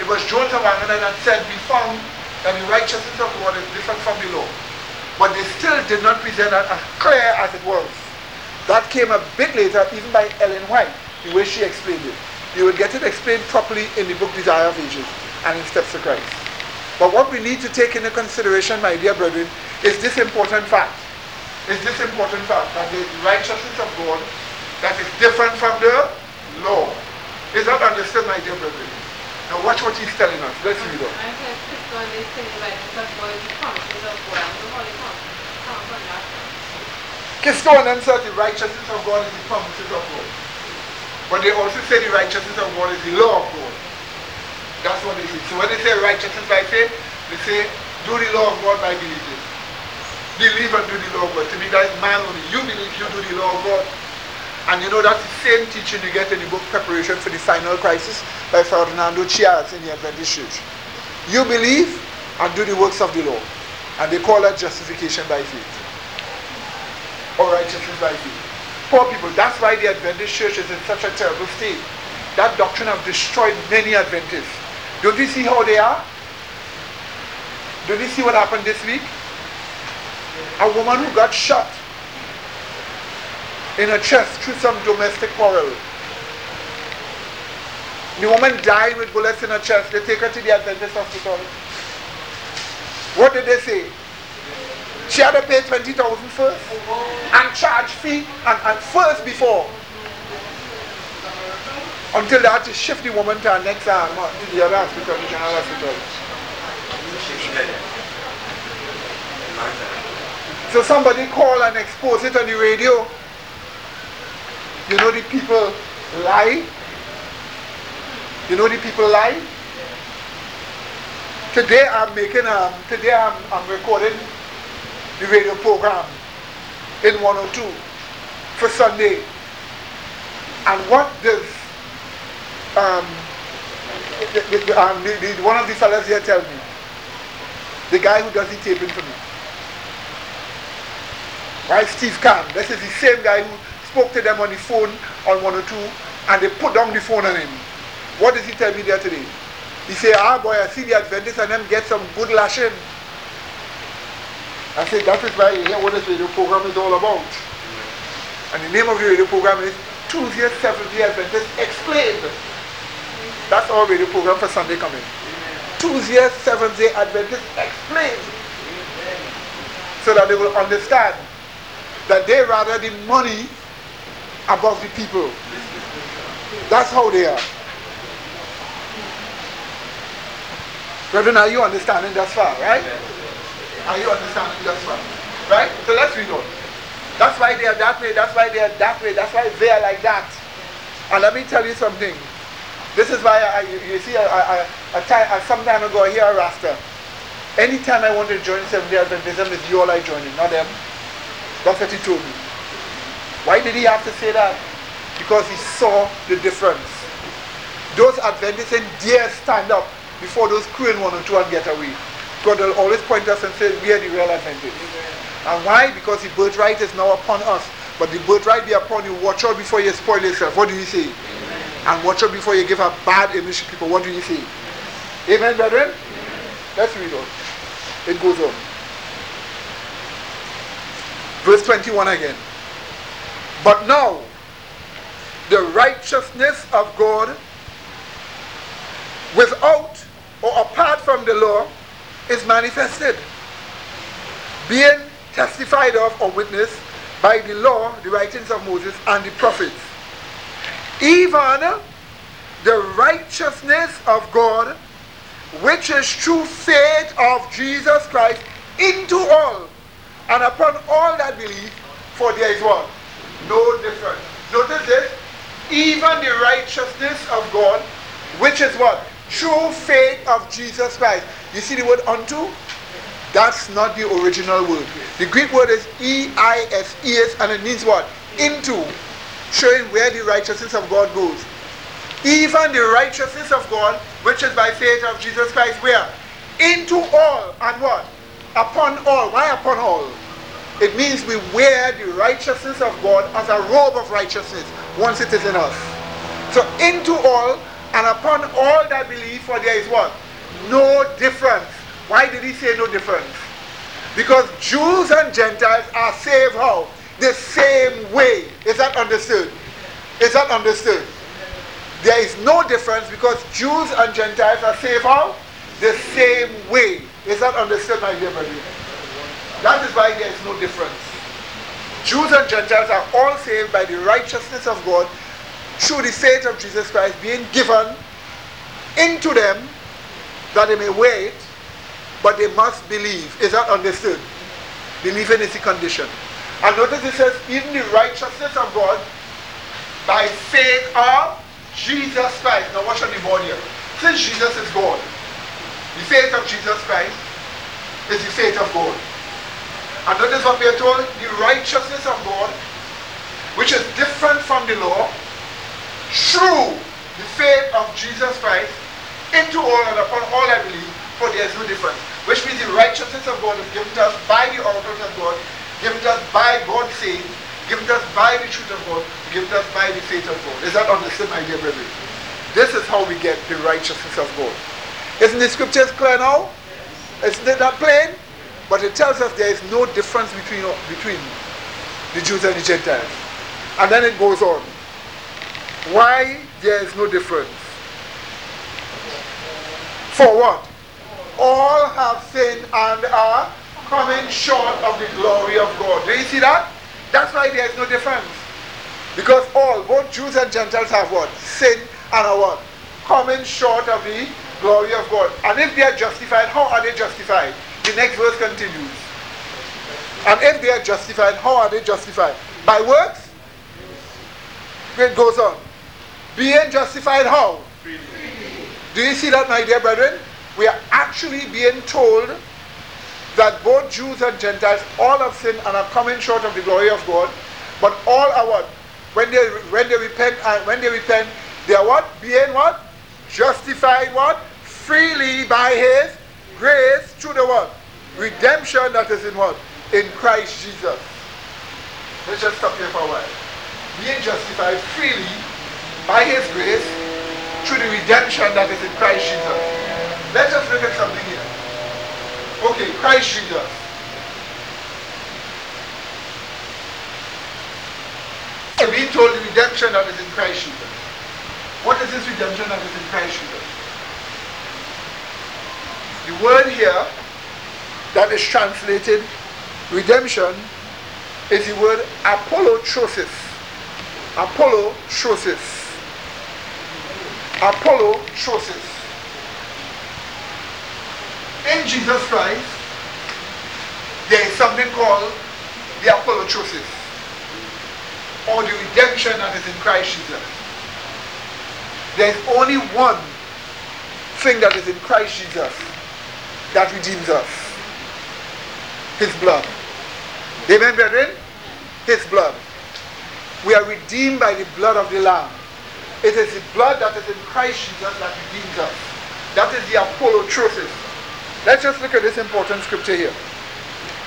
it was Jones and Waggoner that said, we found that the righteousness of God is different from the law. But they still did not present that as clear as it was. That came a bit later, even by Ellen White, the way she explained it. You will get it explained properly in the book Desire of Ages and in Steps to Christ. But what we need to take into consideration, my dear brethren, is this important fact. Is this important fact that the righteousness of God that is different from the law. Is that understood, my dear brethren? Now watch what he's telling us. Let's read on. And said the righteousness of God is the promises of God. But they also say the righteousness of God is the law of God. That's what they say. So when they say righteousness by faith, they say do the law of God by believing. Believe and do the law of God. To me, that is man only. You believe, you do the law of God. And you know that's the same teaching you get in the book Preparation for the Final Crisis by Fernando Chaij in the Adventist Church. You believe and do the works of the law. And they call that justification by faith. Or righteousness by faith. Poor people, that's why the Adventist Church is in such a terrible state. That doctrine have destroyed many Adventists. Don't you see how they are? Don't you see what happened this week? A woman who got shot in her chest through some domestic quarrel. The woman died with bullets in her chest. They take her to the Adventist hospital. What did they say? She had to pay 20,000 first and charge fee and, and first before. Until they had to shift the woman to her next arm uh, to the other hospital, the general hospital. So somebody call and expose it on the radio. You know the people lie. You know the people lie. Today I'm making um today I'm I'm recording the radio program in 102 for Sunday. And what does um, the, the, um, the, one of the fellas here tell me? The guy who does the taping for me. Right, Steve Kahn. This is the same guy who spoke to them on the phone on 102 and they put down the phone on him. What does he tell me there today? He say, ah boy, I see the Adventists and them get some good lashing. I said, that is why you hear what this radio program is all about. And the name of the radio program is Tuesday, Seventh-day Adventist Explained. That's our radio program for Sunday coming. Tuesday, Seventh-day Adventist Explained. So that they will understand that they rather the money above the people. That's how they are. Brethren, are you understanding thus far, right? Are you understanding thus far? Right? So let's read on. That's why they are that way, that's why they are that way, that's why they are like that. And let me tell you something. This is why I, you see, I, I, I, I, uh, some time ago, I hear a Rasta. Anytime I want to join Seventh-day Adventism, it's you all I join in, not them. That's what he told me. Why did he have to say that? Because he saw the difference. Those Adventists dare stand up before those crane one or two and get away. God will always point us and say, we are the real Adventists. And why? Because the birthright is now upon us. But the birthright be upon you. Watch out before you spoil yourself. What do you say? And watch out before you give a bad image to people. What do you say? Amen, brethren? Let's read on. It goes on. Verse 21 again. But now, the righteousness of God without or apart from the law is manifested, being testified of or witnessed by the law, the writings of Moses, and the prophets. Even the righteousness of God, which is through faith of Jesus Christ, into all and upon all that believe, for there is what? No difference. Notice this. Even the righteousness of God, which is what? True faith of Jesus Christ. You see the word unto? That's not the original word. The Greek word is E-I-S-E-S and it means what? Into. Showing where the righteousness of God goes. Even the righteousness of God, which is by faith of Jesus Christ, where? Into all and what? Upon all. Why upon all? It means we wear the righteousness of God as a robe of righteousness once it is in us. So into all and upon all that believe, for there is what? No difference. Why did he say no difference? Because Jews and Gentiles are saved how? The same way. Is that understood? Is that understood? There is no difference because Jews and Gentiles are saved how? The same way. Is that understood, my dear brother? That is why there is no difference. Jews and Gentiles are all saved by the righteousness of God through the faith of Jesus Christ being given into them that they may wait, but they must believe. Is that understood? Believing is the condition. And notice it says, even the righteousness of God by faith of Jesus Christ. Now watch on the board here. Since Jesus is God, the faith of Jesus Christ is the faith of God. And notice what we are told, the righteousness of God, which is different from the law, through the faith of Jesus Christ into all and upon all I believe, for there is no difference. Which means the righteousness of God is given to us by the oracles of God, given to us by God's saying, given to us by the truth of God, given to us by the faith of God. Is that understood, my dear brethren? This is how we get the righteousness of God. Isn't the scriptures clear now? Isn't it plain? But it tells us there is no difference between, uh, between the Jews and the Gentiles. And then it goes on. Why there is no difference? For what? All have sinned and are coming short of the glory of God. Do you see that? That's why there is no difference. Because all, both Jews and Gentiles have what? Sin and are what? Coming short of the glory of God. And if they are justified, how are they justified? The next verse continues. And if they are justified, how are they justified? By works? It goes on. Being justified how? Do you see that, my dear brethren? We are actually being told that both Jews and Gentiles all have sinned and are coming short of the glory of God. But all are what? When they when they repent and when they repent, they are what? Being what? Justified what? Freely by his grace through the what? Redemption that is in what? In Christ Jesus. Let's just stop here for a while. Being justified freely by his grace through the redemption that is in Christ Jesus. Let's just look at something here. Okay, Christ Jesus. Being told the redemption that is in Christ Jesus. What is this redemption that is in Christ Jesus? The word here that is translated redemption is the word apolutrosis. Apolutrosis. Apolutrosis. In Jesus Christ, there is something called the apolutrosis, or the redemption that is in Christ Jesus. There is only one thing that is in Christ Jesus that redeems us. His blood. Amen, brethren? His blood. We are redeemed by the blood of the Lamb. It is the blood that is in Christ Jesus that redeems us. That is the apolutrosis. Let's just look at this important scripture here.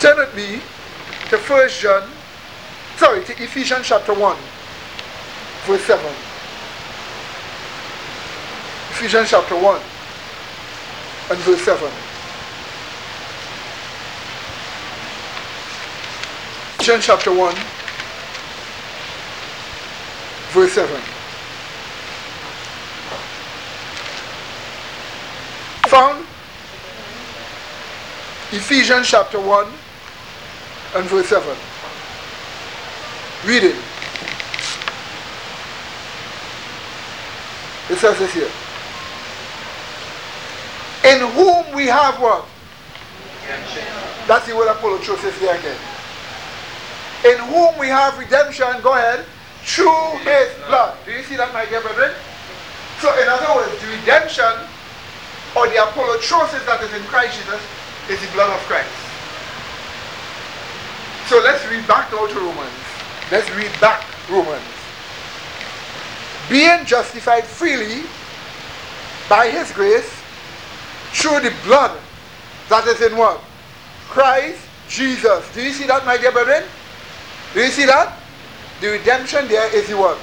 Turn with me to 1 John, sorry, to Ephesians chapter 1, verse 7. Ephesians chapter 1 and verse 7. Ephesians chapter 1, verse 7. Found Ephesians chapter 1 and verse 7. Read it. It says this here. In whom we have what? Redemption. That's the word apolutrosis here again. In whom we have redemption, go ahead, through his blood. Do you see that, my dear brethren? So, in other words, the redemption or the apolutrosis that is in Christ Jesus is the blood of Christ. So let's read back now to Romans. Let's read back Romans. Being justified freely by his grace through the blood that is in what? Christ Jesus. Do you see that, my dear brethren? Do you see that? The redemption there is the what?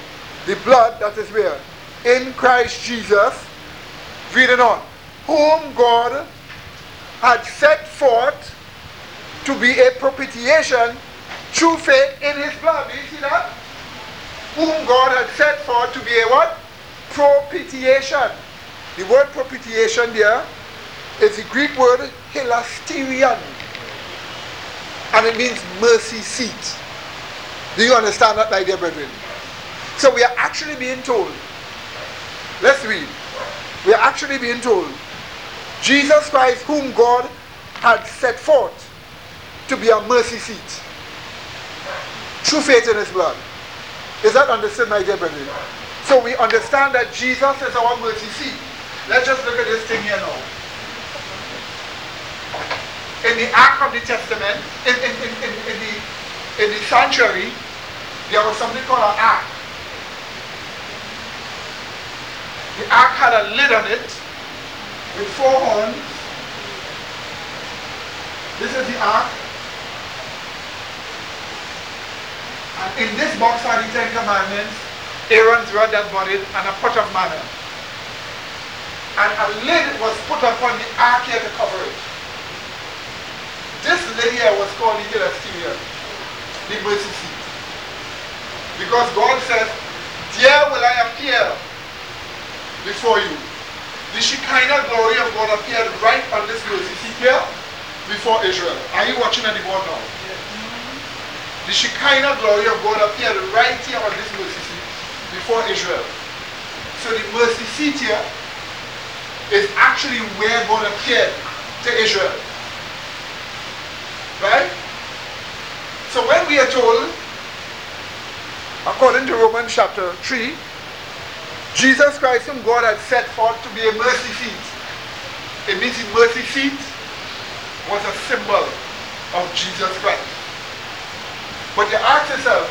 The blood that is where? In Christ Jesus. Read it on. Whom God had set forth to be a propitiation through faith in his blood. Do you see that? Whom God had set forth to be a what? Propitiation. The word propitiation there is the Greek word hilasterion. And it means mercy seat. Do you understand that, my dear brethren? So we are actually being told. Let's read. We are actually being told Jesus Christ, whom God had set forth to be a mercy seat through faith in his blood. Is that understood, my dear brethren? So we understand that Jesus is our mercy seat. Let's just look at this thing here now. In the Ark of the Testament, in, in, in, in, in the, in the sanctuary, there was something called an ark. The ark had a lid on it with four horns. This is the ark. And in this box are the Ten Commandments, Aaron's rod that budded, and a pot of manna. And a lid was put upon the ark here to cover it. This layer was called the mercy seat. Because God says, There will I appear before you. The Shekinah glory of God appeared right on this mercy seat here before Israel. Are you watching at the board now? The Shekinah glory of God appeared right here on this mercy seat before Israel. So the mercy seat here is actually where God appeared to Israel. Right? So when we are told according to Romans chapter 3, Jesus Christ whom God had set forth to be a mercy seat. It means the mercy seat was a symbol of Jesus Christ. But you ask yourself,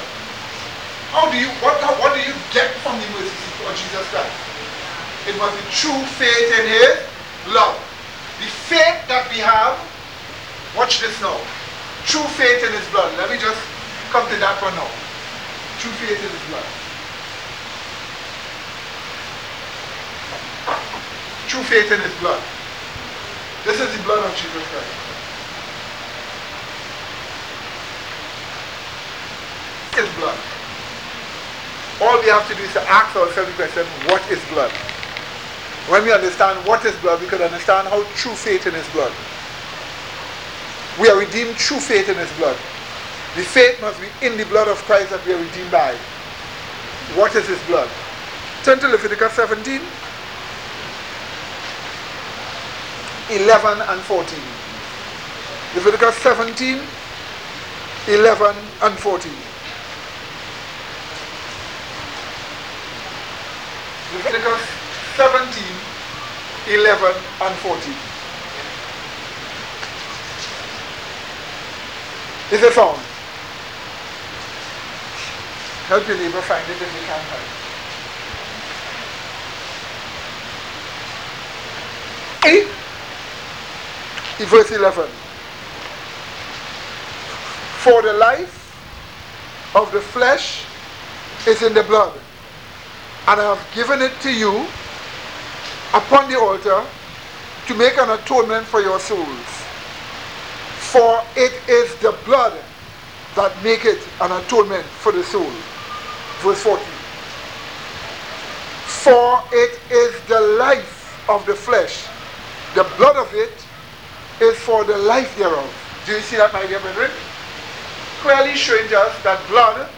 how do you what what do you get from the mercy seat of Jesus Christ? It was the true faith in his love. The faith that we have, watch this now. True faith in his blood. Let me just come to that one now true faith in his blood. True faith in his blood. This is the blood of Jesus Christ. His blood. All we have to do is to ask ourselves the question, what is blood? When we understand what is blood, we can understand how true faith in his blood. We are redeemed through faith in his blood. The faith must be in the blood of Christ that we are redeemed by. What is his blood? Turn to Leviticus 17, 11 and 14. Leviticus 17, 11 and 14. Leviticus 17, 11 and 14. Is it found? Help your neighbor find it if you can't find it. 8, verse 11. For the life of the flesh is in the blood, and I have given it to you upon the altar to make an atonement for your souls. For it is the blood that maketh an atonement for the soul. Verse 14. For it is the life of the flesh. The blood of it is for the life thereof. Do you see that, my dear brethren? Clearly showing us that blood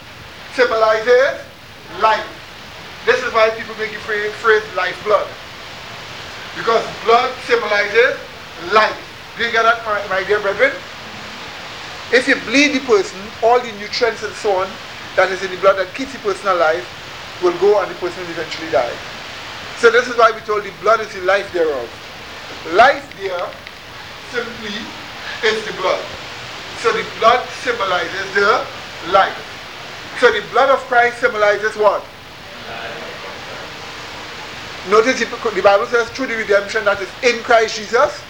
symbolizes life. This is why people make the phrase, phrase life blood. Because blood symbolizes life. Do you get that, my, my dear brethren? If you bleed the person, all the nutrients and so on that is in the blood that keeps the person alive will go and the person will eventually die. So this is why we told the blood is the life thereof. Life there simply is the blood. So the blood symbolizes the life. So the blood of Christ symbolizes what? Notice the Bible says through the redemption that is in Christ Jesus.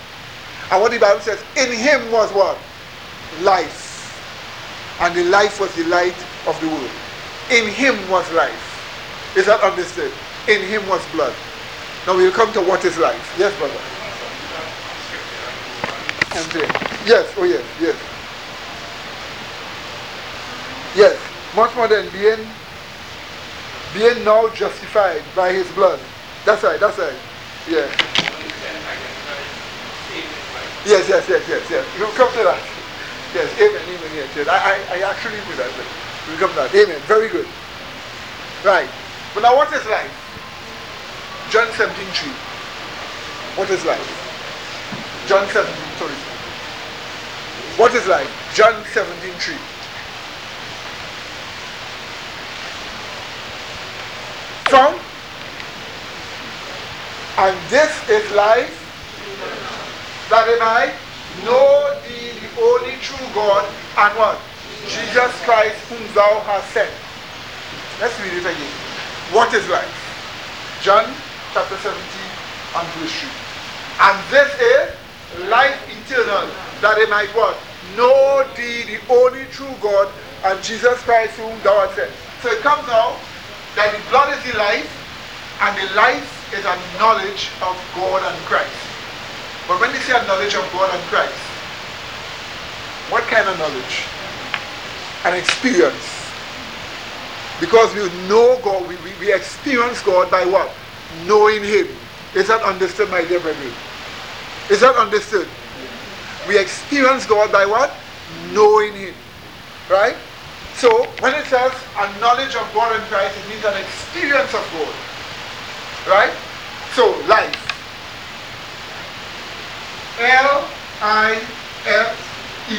And what the Bible says, in him was what? Life. And the life was the light of the world. In him was life. Is that understood? In him was blood. Now we'll come to what is life. Yes, brother. Yes, oh yes, yes. Yes, much more than being being now justified by his blood. That's right, that's right. Yeah. Yes, yes, yes, yes, yes. You'll come to that. Yes, amen, amen, yes, yes. I, I, I actually do that. We'll come to that. Amen. Very good. Right. But now what is life? John 17, 3. What is life? John 17, sorry. What is life? John 17, 3. Found? And this is life that they might know thee, the only true God, and what? Jesus Christ, whom thou hast sent. Let's read it again. What is life? John chapter 17 and verse 3. And this is life eternal, that they might what? Know thee, the only true God, and Jesus Christ, whom thou hast sent. So it comes out that the blood is the life, and the life is a knowledge of God and Christ. But when they say a knowledge of God and Christ, What kind of knowledge? An experience. Because we know God, we, we, we experience God by what? Knowing Him. Is that understood, my dear brethren? Is that understood? We experience God by what? Knowing Him. Right? So, when it says a knowledge of God and Christ, it means an experience of God. Right? So, life. L I F E.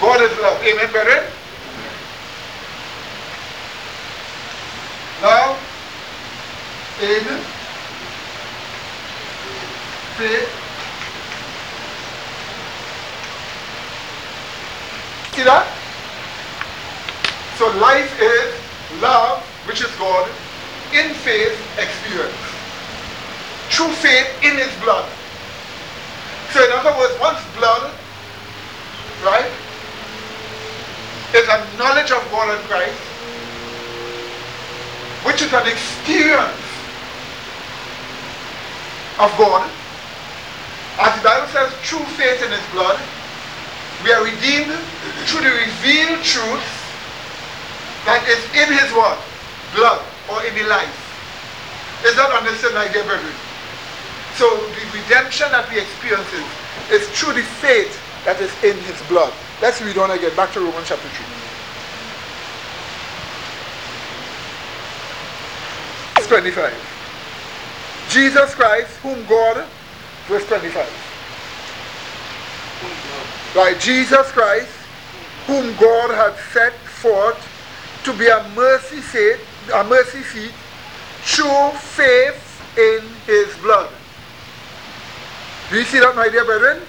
God is love. Amen, brethren? Love, in faith, see that? So life is love, which is God, in faith experience. True faith in his blood. So in other words, one's blood, right, is a knowledge of God and Christ, which is an experience of God. As the Bible says, true faith in his blood, we are redeemed through the revealed truth that is in his word, Blood or in the life. Is that understood, my dear brethren? So the redemption that we experience is through the faith that is in his blood. Let's read on again. Back to Romans chapter 3. Verse 25. Jesus Christ, whom God, verse 25. Right, Jesus Christ, whom God had set forth to be a mercy seat, a mercy seat, through faith in his blood. Do you see that, my dear brethren?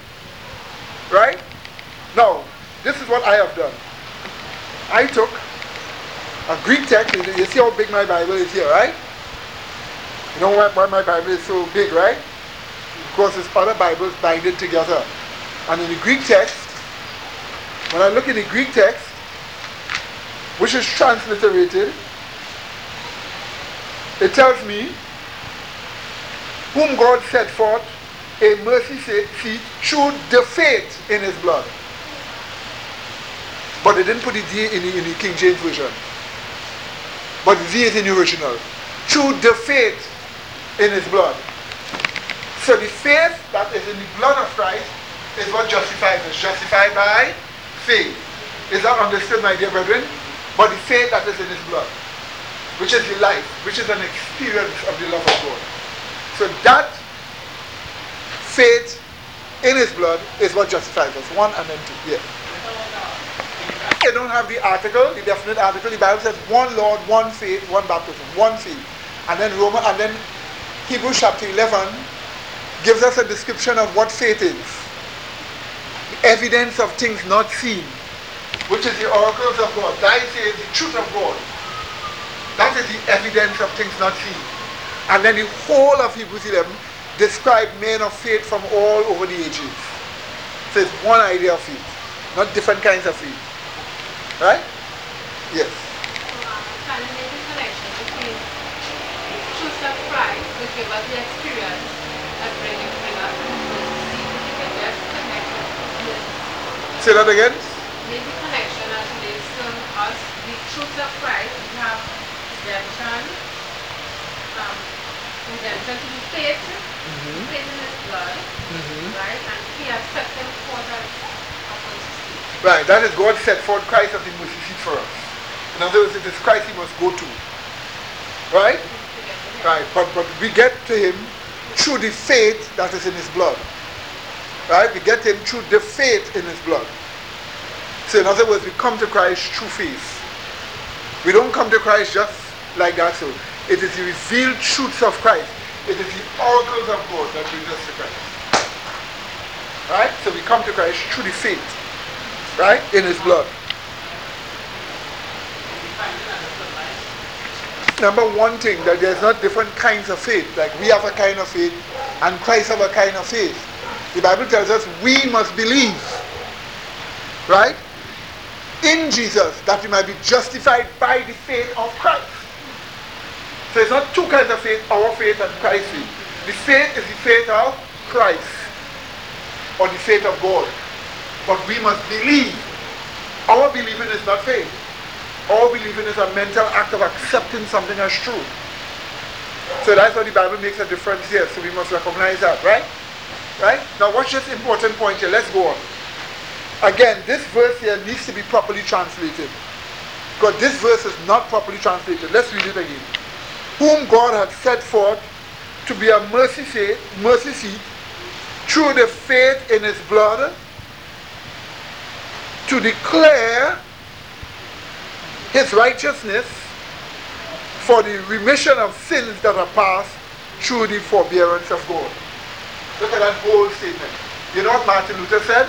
Right? Now, this is what I have done. I took a Greek text. You see how big my Bible is here, right? You know why, my Bible is so big, right? Because it's other Bibles binded together. And in the Greek text, when I look in the Greek text, which is transliterated, it tells me, whom God set forth a mercy seat through the faith in his blood. But they didn't put the D in the, in the King James Version. But the D is in the original. Through the faith in his blood. So the faith that is in the blood of Christ is what justifies us. Justified by faith. Is that understood, my dear brethren? But the faith that is in his blood, which is the life, which is an experience of the love of God. So that faith in his blood is what justifies us. One and then two. Yeah. They don't have the article, the definite article. The Bible says one Lord, one faith, one baptism, one faith. And then Roman and then Hebrews chapter 11 gives us a description of what faith is. The evidence of things not seen, which is the oracles of God. That is the truth of God. That is the evidence of things not seen. And then the whole of Hebrews 11 describe men of faith from all over the ages. So it's one idea of faith, not different kinds of faith. Right? Yes. give us the experience and bring it together. Say that again. Make the connection as relates to us, the truth of Christ. We have redemption, um, redemption to the faith, mm-hmm. blood, mm-hmm. right? And He has set them forth as Right, that is God set forth Christ as the seat for us. In other words, it is Christ He must go to. Right? Right, but, but we get to him through the faith that is in his blood. Right? We get him through the faith in his blood. So in other words, we come to Christ through faith. We don't come to Christ just like that. So it is the revealed truths of Christ. It is the oracles of God that brings us to Christ. Right? So we come to Christ through the faith. Right? In his blood. number one thing that there's not different kinds of faith. Like we have a kind of faith and Christ have a kind of faith. The Bible tells us we must believe. Right? In Jesus that we might be justified by the faith of Christ. So it's not two kinds of faith, our faith and Christ's faith. The faith is the faith of Christ. or the faith of God. But we must believe. Our believing is not faith. Our believing is a mental act of accepting something as true. So that's why the Bible makes a difference here. So we must recognize that, right? Right? Now watch this important point here. Let's go on. Again, this verse here needs to be properly translated. Because this verse is not properly translated. Let's read it again. Whom God had set forth to be a mercy seat, mercy seat through the faith in his blood to declare his righteousness for the remission of sins that are past through the forbearance of God. Look at that whole statement. You know what Martin Luther said?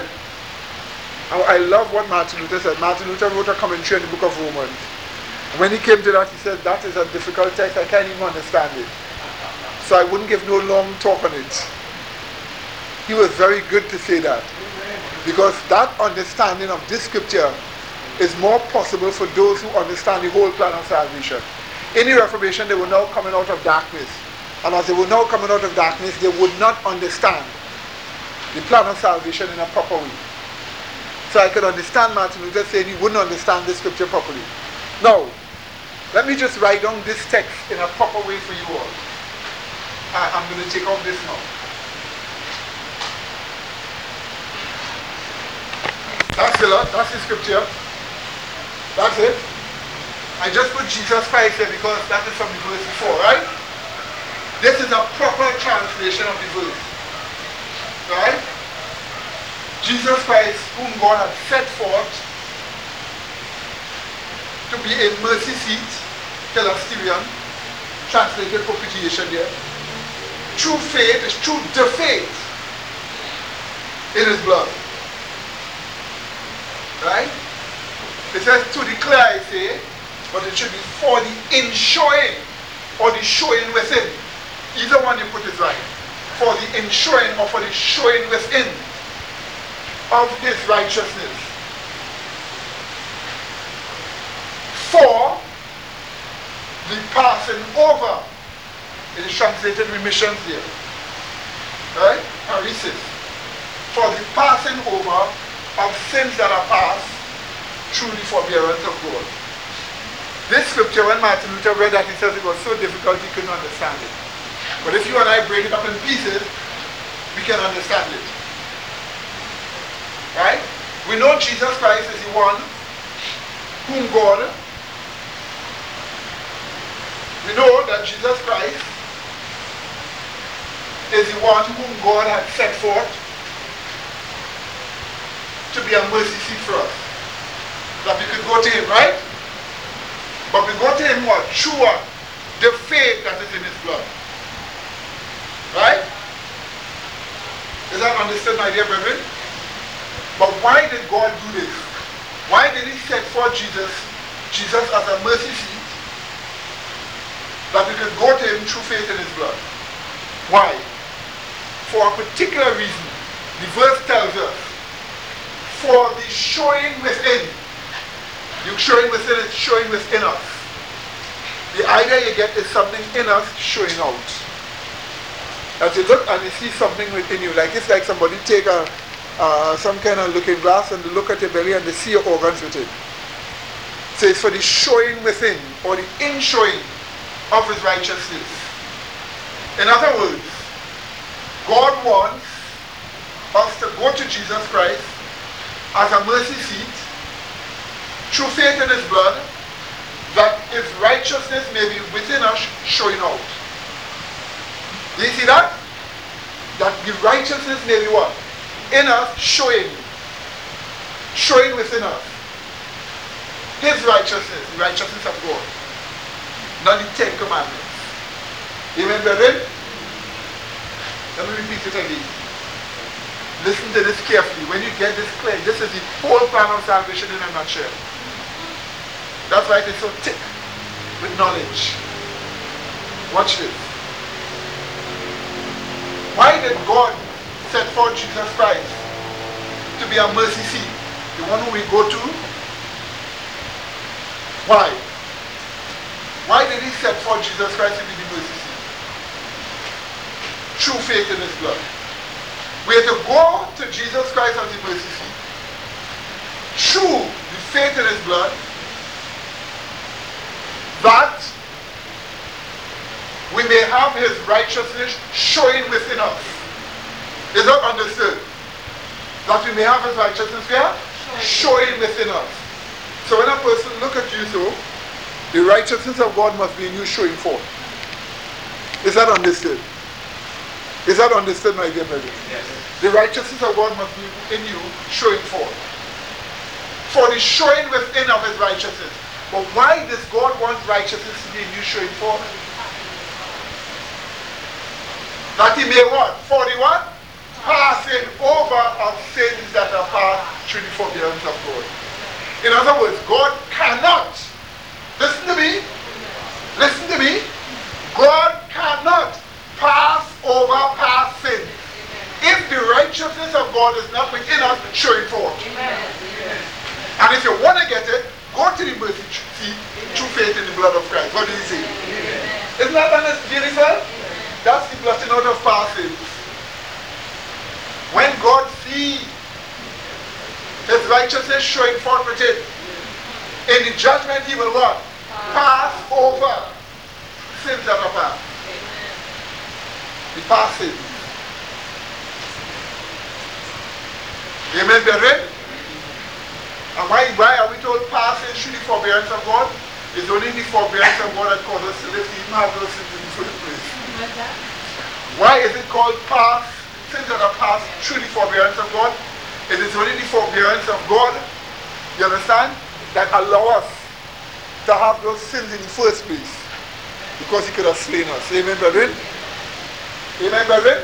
I love what Martin Luther said. Martin Luther wrote a commentary in the book of Romans. When he came to that, he said, that is a difficult text. I can't even understand it. So I wouldn't give no long talk on it. He was very good to say that. Because that understanding of this scripture is more possible for those who understand the whole plan of salvation in the Reformation, they were now coming out of darkness. And as they were now coming out of darkness, they would not understand the plan of salvation in a proper way. So I could understand Martin Luther saying he wouldn't understand the scripture properly. Now, let me just write down this text in a proper way for you all. I, I'm going to take off this now. That's the That's the scripture. That's it. I just put Jesus Christ here because that is from the verse before, right? This is a proper translation of the verse. Right? Jesus Christ, whom God had set forth to be a mercy seat, hilasterion, translated propitiation there. True faith is true the faith in his blood. Right? It says to declare, I say, but it should be for the inshowing or the showing within. Either one you put is right. For the inshowing or for the showing within of his righteousness. For the passing over. It is translated remissions here. Right? Paresis. For the passing over of sins that are past through the forbearance of God. This scripture, when Martin Luther read that, he says it was so difficult he couldn't understand it. But if you and I break it up in pieces, we can understand it. Right? We know Jesus Christ is the one whom God, we know that Jesus Christ is the one whom God had set forth to be a mercy seat for us. That we could go to him, right? But we go to him what? What? The faith that is in his blood. Right? Is that understood, my dear brethren? But why did God do this? Why did he set forth Jesus, Jesus as a mercy seat, that we could go to him through faith in his blood? Why? For a particular reason. The verse tells us, for the showing within you showing within it, showing within us. The idea you get is something in us showing out. As you look and you see something within you, like it's like somebody take a uh, some kind of looking glass and look at your belly and they see your organs within. So it's for the showing within or the inshowing of his righteousness. In other words, God wants us to go to Jesus Christ as a mercy seat through faith in his blood, that his righteousness may be within us showing out. Do you see that? That the righteousness may be what? In us showing. Showing within us. His righteousness, righteousness of God. Not the Ten Commandments. Amen, brethren? Let me repeat it again. Listen to this carefully. When you get this clear, this is the whole plan of salvation in a nutshell. That's why it is so thick with knowledge. Watch this. Why did God set forth Jesus Christ to be a mercy seat? The one who we go to? Why? Why did he set forth Jesus Christ to be the mercy seat? True faith in his blood. We are to go to Jesus Christ as the mercy seat through the faith in his blood that we may have his righteousness showing within us. Is that understood? That we may have his righteousness here showing within us. So when a person look at you so, the righteousness of God must be in you showing forth. Is that understood? Is that understood, my dear brother? Yes. The righteousness of God must be in you showing forth. For the showing within of his righteousness. But why does God want righteousness to be in you showing forth? That he may what? For the what? Passing over of sins that are passed through the forbearance of God. In other words, God cannot, listen to me, listen to me, God cannot pass over past sin. If the righteousness of God is not within us, show it forth. And if you want to get it, go to the mercy seat through faith in the blood of Christ. What do you say? Isn't that beautiful? That's the blotting out of past sins. When God sees his righteousness showing forth with it, in the judgment he will what? Pass over sins that are past. The past sins. Amen, brethren? And why, why are we told past sins through the forbearance of God? It's only the forbearance of God that causes us to live even have those sins in the first place. Why is it called past things that are past through the forbearance of God. It is only the forbearance of God, you understand, that allow us to have those sins in the first place. Because he could have slain us. Amen, brethren? Amen, brethren?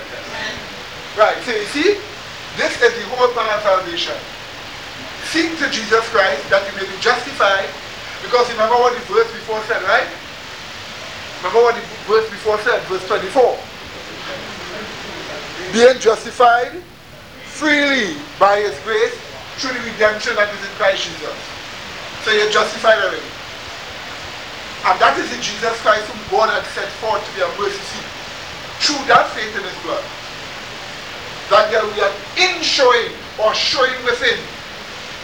Right, so you see, this is the whole plan of salvation. Seek to Jesus Christ that you may be justified. Because remember what the verse before said, right? Remember what the verse before said, verse 24 being justified freely by his grace through the redemption that is in Christ Jesus. So you're justified already. And that is the Jesus Christ whom God had set forth to be a mercy seat. Through that faith in his blood. That there we are in showing or showing within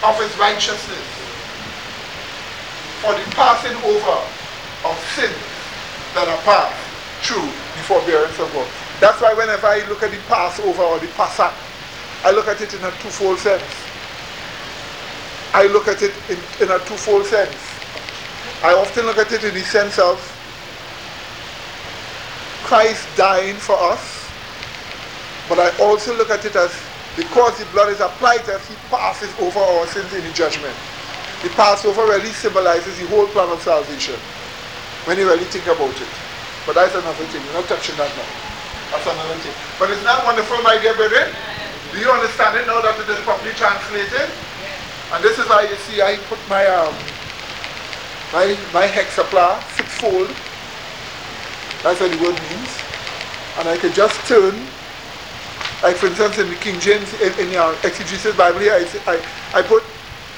of his righteousness for the passing over of sins that are passed through the forbearance of God. That's why whenever I look at the Passover or the Passover, I look at it in a twofold sense. I look at it in, in a twofold sense. I often look at it in the sense of Christ dying for us, but I also look at it as because the blood is applied to us, he passes over our sins in the judgment. The Passover really symbolizes the whole plan of salvation when you really think about it. But that's another thing. We're not touching that now. That's another thing. But it's not wonderful, my dear brethren? Do you understand it now that it is properly translated? And this is how you see I put my um, my my hexapla sixfold. That's what the word means. And I can just turn, like for instance in the King James, in, in the exegesis Bible here, I, I, I put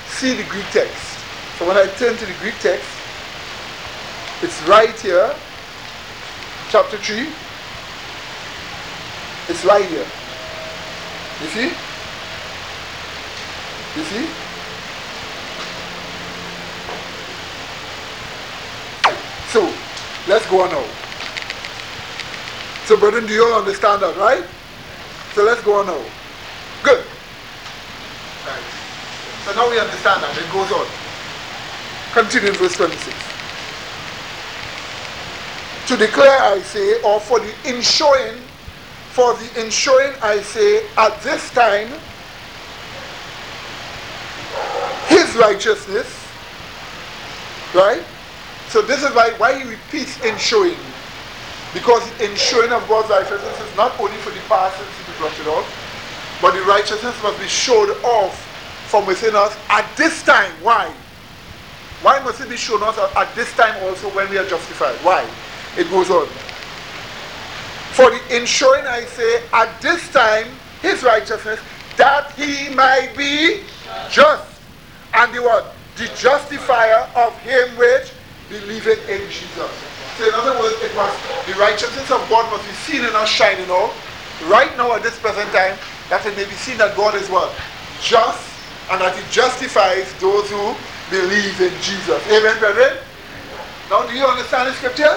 see the Greek text. So when I turn to the Greek text, it's right here, chapter 3, it's right here. You see? You see? So, let's go on now. So, brethren, do you all understand that, right? So, let's go on now. Good. Right. So, now we understand that. It goes on. Continue in verse 26. To declare, I say, or for the inshowing for the inshowing, I say, at this time, his righteousness, right? So this is why, why he repeats inshowing. Because inshowing of God's righteousness is not only for the past sins to be blotted out, but the righteousness must be showed off from within us at this time. Why? Why must it be shown us at this time also when we are justified? Why? It goes on. For the inshowing, I say, at this time, his righteousness, that he might be just. And the what? The justifier of him which believeth in Jesus. So in other words, it was the righteousness of God must be seen in us shining out. Right now at this present time, that it may be seen that God is what? Just, and that he justifies those who believe in Jesus. Amen, brethren? Now, do you understand the scripture?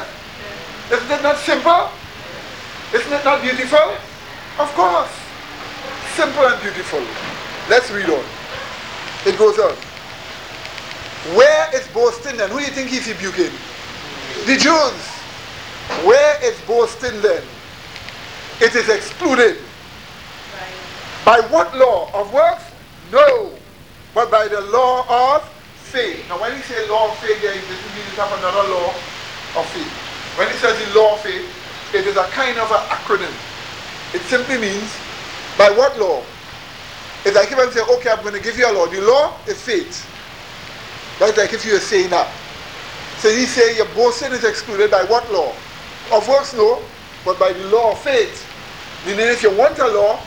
Isn't it not simple? Isn't it not beautiful? Of course. Simple and beautiful. Let's read on. It goes on. Where is boasting then? Who do you think he's rebuking? The Jews. Where is boasting then? It is excluded. By what law? Of works? No. But by the law of faith. Now when he says law of faith, there is this have another law of faith. When he says the law of faith, it is a kind of an acronym. It simply means by what law? It's like if I say, okay, I'm going to give you a law. The law is faith. That's like if you are saying that. So he say your boasting is excluded by what law? Of works, no, but by the law of faith. Meaning if you want a law,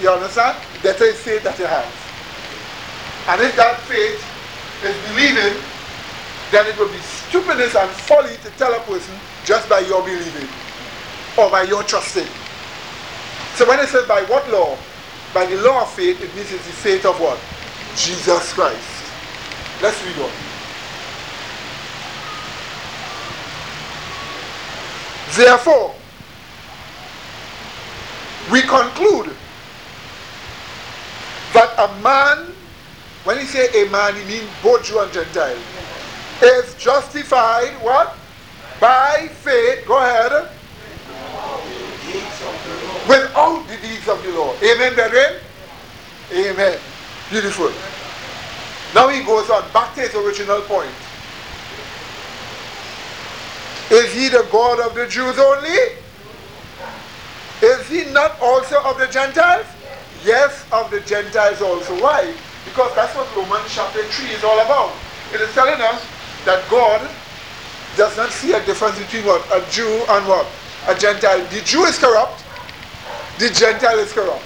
you understand? Better is faith that you have. And if that faith is believing, then it will be stupidness and folly to tell a person just by your believing or by your trusting. So when it says by what law? By the law of faith, it means it's the faith of what? Jesus Christ. Let's read on. Therefore, we conclude that a man, when he say a man, he means both Jew and Gentile, is justified what? By faith. Go ahead. Without the deeds of the law. Amen, brethren? Amen. Beautiful. Now he goes on back to his original point. Is he the God of the Jews only? Is he not also of the Gentiles? Yes, of the Gentiles also. Why? Because that's what Romans chapter 3 is all about. It is telling us that God does not see a difference between what? A Jew and what? A Gentile. The Jew is corrupt. The Gentile is corrupt.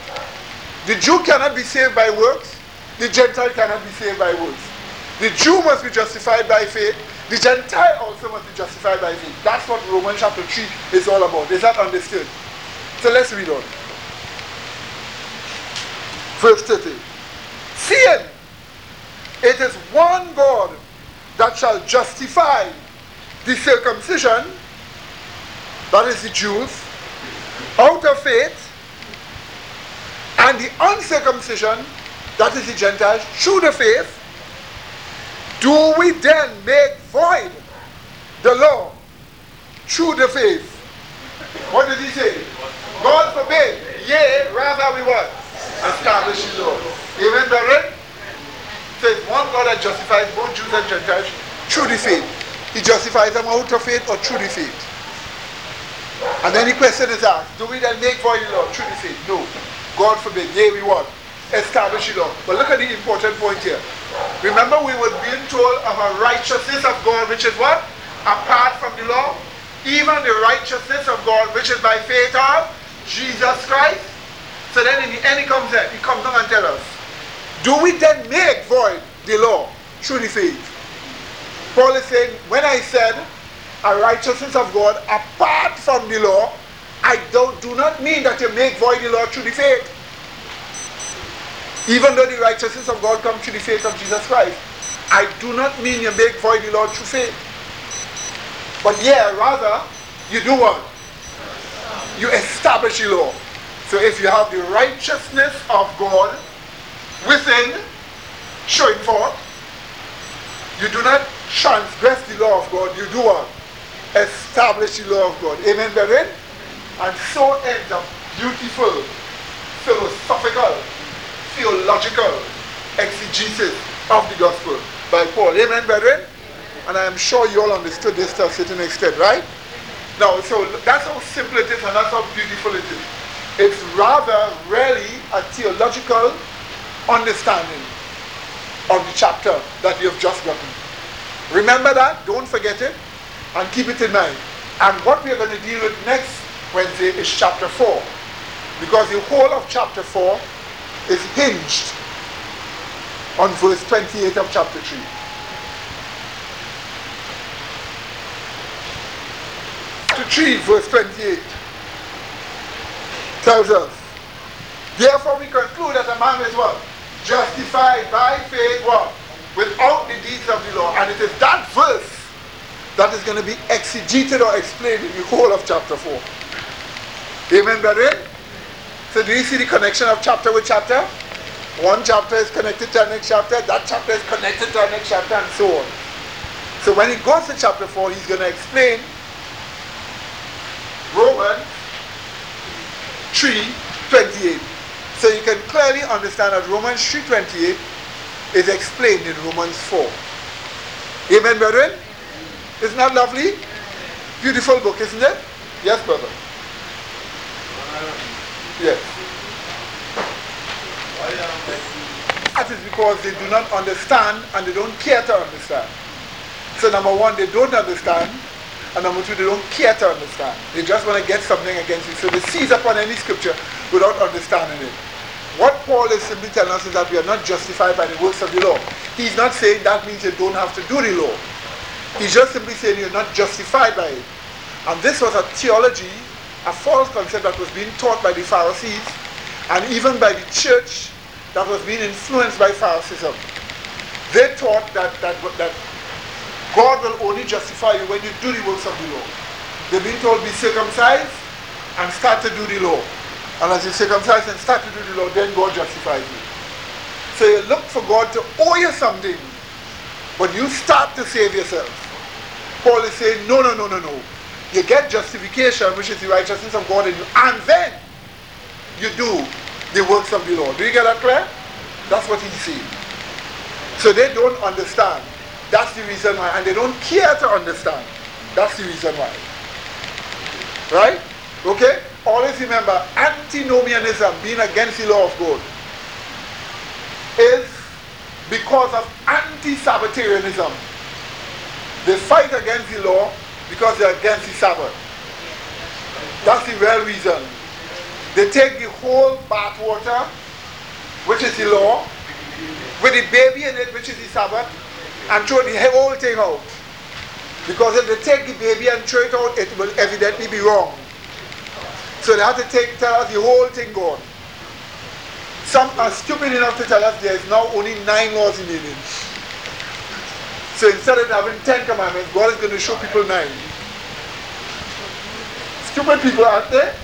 The Jew cannot be saved by works. The Gentile cannot be saved by works. The Jew must be justified by faith. The Gentile also must be justified by faith. That's what Romans chapter 3 is all about. Is that understood? So let's read on. Verse 30. Seeing it is one God that shall justify the circumcision, that is the Jews, out of faith, and the uncircumcision, that is the Gentiles, through the faith, do we then make void the law through the faith? What did he say? God forbid. Yea, rather we what? Establish the law. Amen, brethren? Says one God that justifies both Jews and Gentiles through the faith. He justifies them out of faith or through the faith. And then the question is asked, do we then make void the law through the faith? No. God forbid. Yea, we what? Establish the law. But look at the important point here. Remember we were being told of a righteousness of God, which is what? Apart from the law. Even the righteousness of God, which is by faith of Jesus Christ. So then in the end he comes there, he comes down and tells us, do we then make void the law through the faith? Paul is saying, when I said a righteousness of God apart from the law, I don't, do not mean that you make void the law through the faith. Even though the righteousness of God comes through the faith of Jesus Christ, I do not mean you make void the law through faith. But yeah, rather, you do what? you establish the law. So if you have the righteousness of God within, showing forth, you do not transgress the law of God, you do what? Establish the law of God. Amen, brethren? And so ends a beautiful, philosophical, theological exegesis of the gospel by Paul. Amen, brethren? And I am sure you all understood this to a certain extent, right? No, so that's how simple it is and that's how beautiful it is. It's rather really a theological understanding of the chapter that you have just gotten. Remember that, don't forget it, and keep it in mind. And what we are going to deal with next Wednesday is chapter 4. Because the whole of chapter 4 is hinged on verse 28 of chapter 3. 3, verse 28 tells us Therefore we conclude that a man is what? Justified by faith what? Without the deeds of the law. And it is that verse that is going to be exegeted or explained in the whole of chapter 4. Amen, brethren? So do you see the connection of chapter with chapter? One chapter is connected to the next chapter, that chapter is connected to the next chapter, and so on. So when he goes to chapter 4, he's going to explain Romans 3 28. So you can clearly understand that Romans 3.28 is explained in Romans 4. Amen, brethren? Isn't that lovely? Beautiful book, isn't it? Yes, brother. Yes. That is because they do not understand and they don't care to understand. So number one, they don't understand. And number two, they don't care to understand. They just want to get something against you. So they seize upon any scripture without understanding it. What Paul is simply telling us is that we are not justified by the works of the law. He's not saying that means you don't have to do the law. He's just simply saying you're not justified by it. And this was a theology, a false concept that was being taught by the Pharisees and even by the church that was being influenced by Phariseeism. They taught that, that, that God will only justify you when you do the works of the law. They've been told be circumcised and start to do the law. And as you circumcise and start to do the law, then God justifies you. So you look for God to owe you something, but you start to save yourself. Paul is saying, no, no, no, no, no. You get justification, which is the righteousness of God in you, and then you do the works of the law. Do you get that clear? That's what he's saying. So they don't understand. That's the reason why. And they don't care to understand. That's the reason why. Right? Okay? always remember antinomianism, being against the law of God, is because of anti-Sabbatarianism. They fight against the law because they're against the Sabbath. That's the real reason. They take the whole bath water, which is the law, with the baby in it, which is the Sabbath, and throw the whole thing out. Because if they take the baby and throw it out, it will evidently be wrong. So they have to take, tell us the whole thing gone. Some are stupid enough to tell us there is now only nine laws in the. So instead of having ten commandments, God is going to show people nine. Stupid people, out there.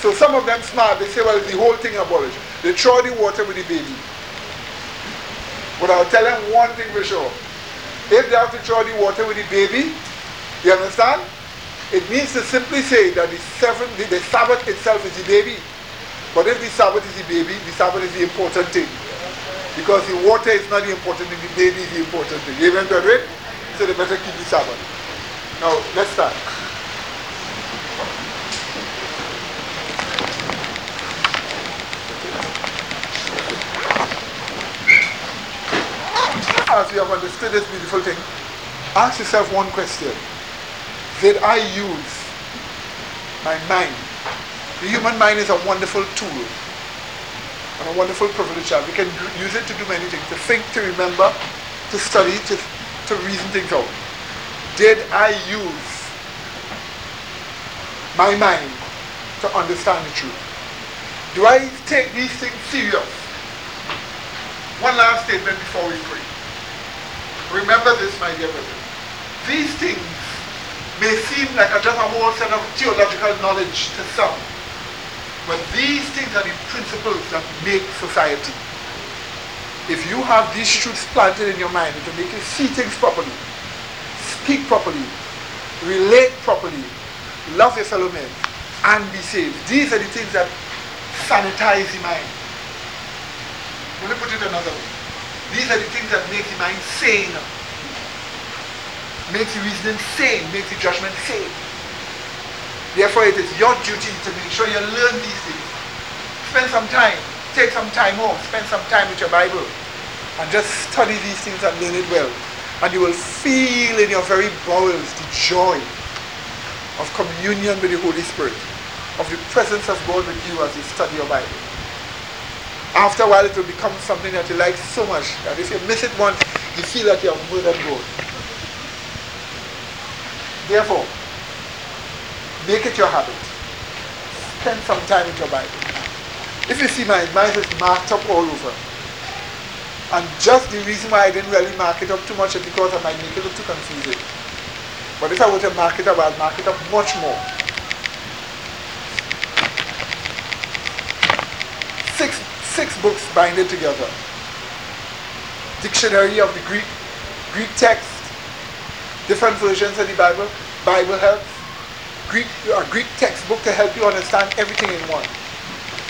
So some of them smart, they say, well, the whole thing abolished. They throw the water with the baby. But I'll tell them one thing for sure. If they have to throw the water with the baby, you understand? It means to simply say that the, seven, the, the Sabbath itself is the baby. But if the Sabbath is the baby, the Sabbath is the important thing. Because the water is not the important thing, the baby is the important thing. Amen, brethren? So they better keep the Sabbath. Now, let's start. As you have understood this beautiful thing, ask yourself one question did I use my mind? The human mind is a wonderful tool and a wonderful privilege. that We can use it to do many things, to think, to remember, to study, to, to reason things out. Did I use my mind to understand the truth? Do I take these things serious? One last statement before we pray. Remember this, my dear brother. These things may seem like a, just a whole set of theological knowledge to some. But these things are the principles that make society. If you have these truths planted in your mind, it will make you see things properly, speak properly, relate properly, love your fellow men, and be saved. These are the things that sanitize the mind. Let me put it another way. These are the things that make the mind sane makes the reasoning sane, makes the judgment sane. Therefore, it is your duty to make sure you learn these things. Spend some time, take some time off, spend some time with your Bible, and just study these things and learn it well. And you will feel in your very bowels the joy of communion with the Holy Spirit, of the presence of God with you as you study your Bible. After a while, it will become something that you like so much that if you miss it once, you feel that you have murdered God. Therefore, make it your habit. Spend some time with your Bible. If you see my mine is marked up all over. And just the reason why I didn't really mark it up too much is because I might make it look too confusing. But if I were to mark it up, I'd mark it up much more. Six, six books binded together. Dictionary of the Greek, Greek text, different versions of the Bible, Bible helps, Greek, a Greek textbook to help you understand everything in one.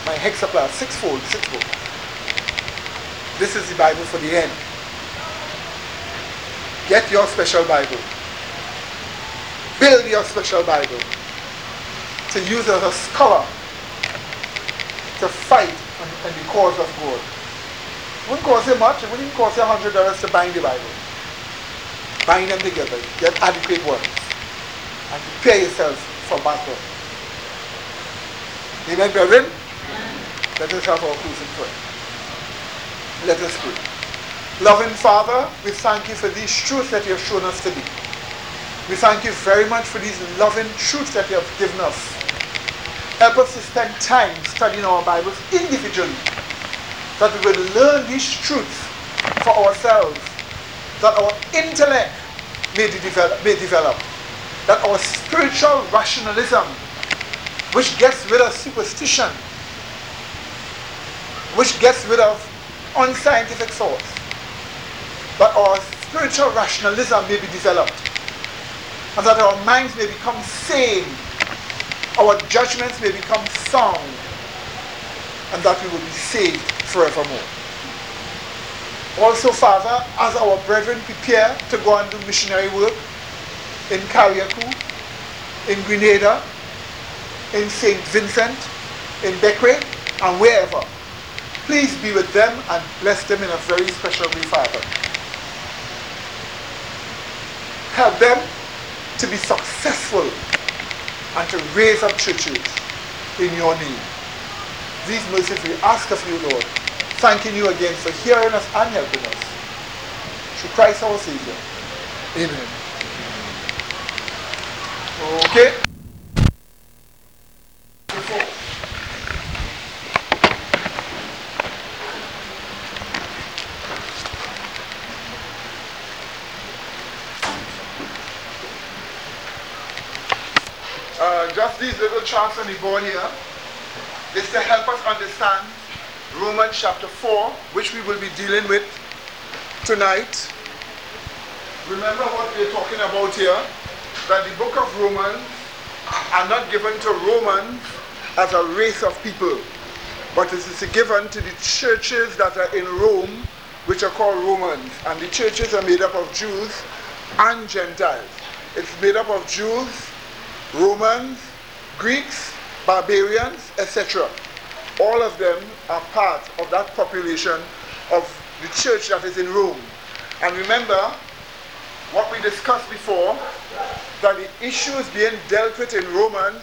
My hexapla, sixfold, sixfold. This is the Bible for the end. Get your special Bible. Build your special Bible to use as a scholar to fight on the cause of God. It wouldn't cost you much. It wouldn't cost you $100 to bind the Bible. Bind them together. Get adequate ones. And prepare yourself for battle. Amen, brethren? Let us have our closing prayer. Let us pray. Loving Father, we thank you for these truths that you have shown us today. We thank you very much for these loving truths that you have given us. Help us to spend time studying our Bibles individually, that we will learn these truths for ourselves, that our intellect may develop, may develop that our spiritual rationalism, which gets rid of superstition, which gets rid of unscientific thoughts, that our spiritual rationalism may be developed, and that our minds may become sane, our judgments may become sound, and that we will be saved forevermore. Also, Father, as our brethren prepare to go and do missionary work, in Carriacou, in Grenada, in St. Vincent, in Bequia, and wherever. Please be with them and bless them in a very special way, Father. Help them to be successful and to raise up churches in your name. These mercies we ask of you, Lord, thanking you again for hearing us and helping us. Through Christ our Savior. Amen. Okay. Uh, just these little charts on the board here is to help us understand Romans chapter 4, which we will be dealing with tonight. Remember what we're talking about here? That the book of Romans are not given to Romans as a race of people, but it is given to the churches that are in Rome, which are called Romans. And the churches are made up of Jews and Gentiles. It's made up of Jews, Romans, Greeks, barbarians, etc. All of them are part of that population of the church that is in Rome. And remember, what we discussed before, that the issues being dealt with in Romans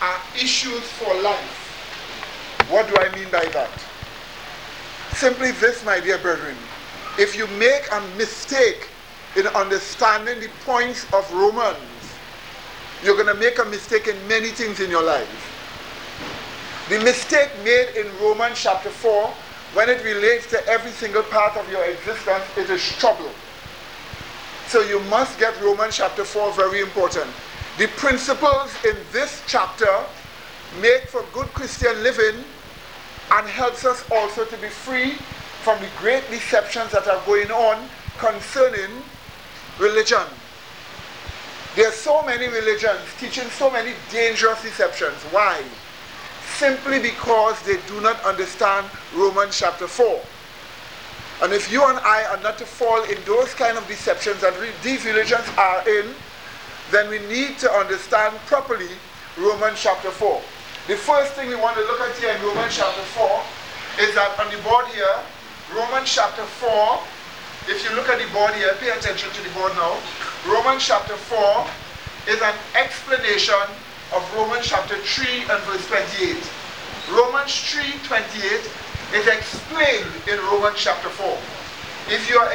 are issues for life. What do I mean by that? Simply this, my dear brethren. If you make a mistake in understanding the points of Romans, you're going to make a mistake in many things in your life. The mistake made in Romans chapter 4, when it relates to every single part of your existence, it is trouble. So you must get Romans chapter 4 very important. The principles in this chapter make for good Christian living and helps us also to be free from the great deceptions that are going on concerning religion. There are so many religions teaching so many dangerous deceptions. Why? Simply because they do not understand Romans chapter 4. And if you and I are not to fall in those kind of deceptions that these religions are in, then we need to understand properly Romans chapter 4. The first thing we want to look at here in Romans chapter 4 is that on the board here, Romans chapter 4, if you look at the board here, pay attention to the board now. Romans chapter 4 is an explanation of Romans chapter 3 and verse 28. Romans 3 28 is explained in Romans chapter 4. If you are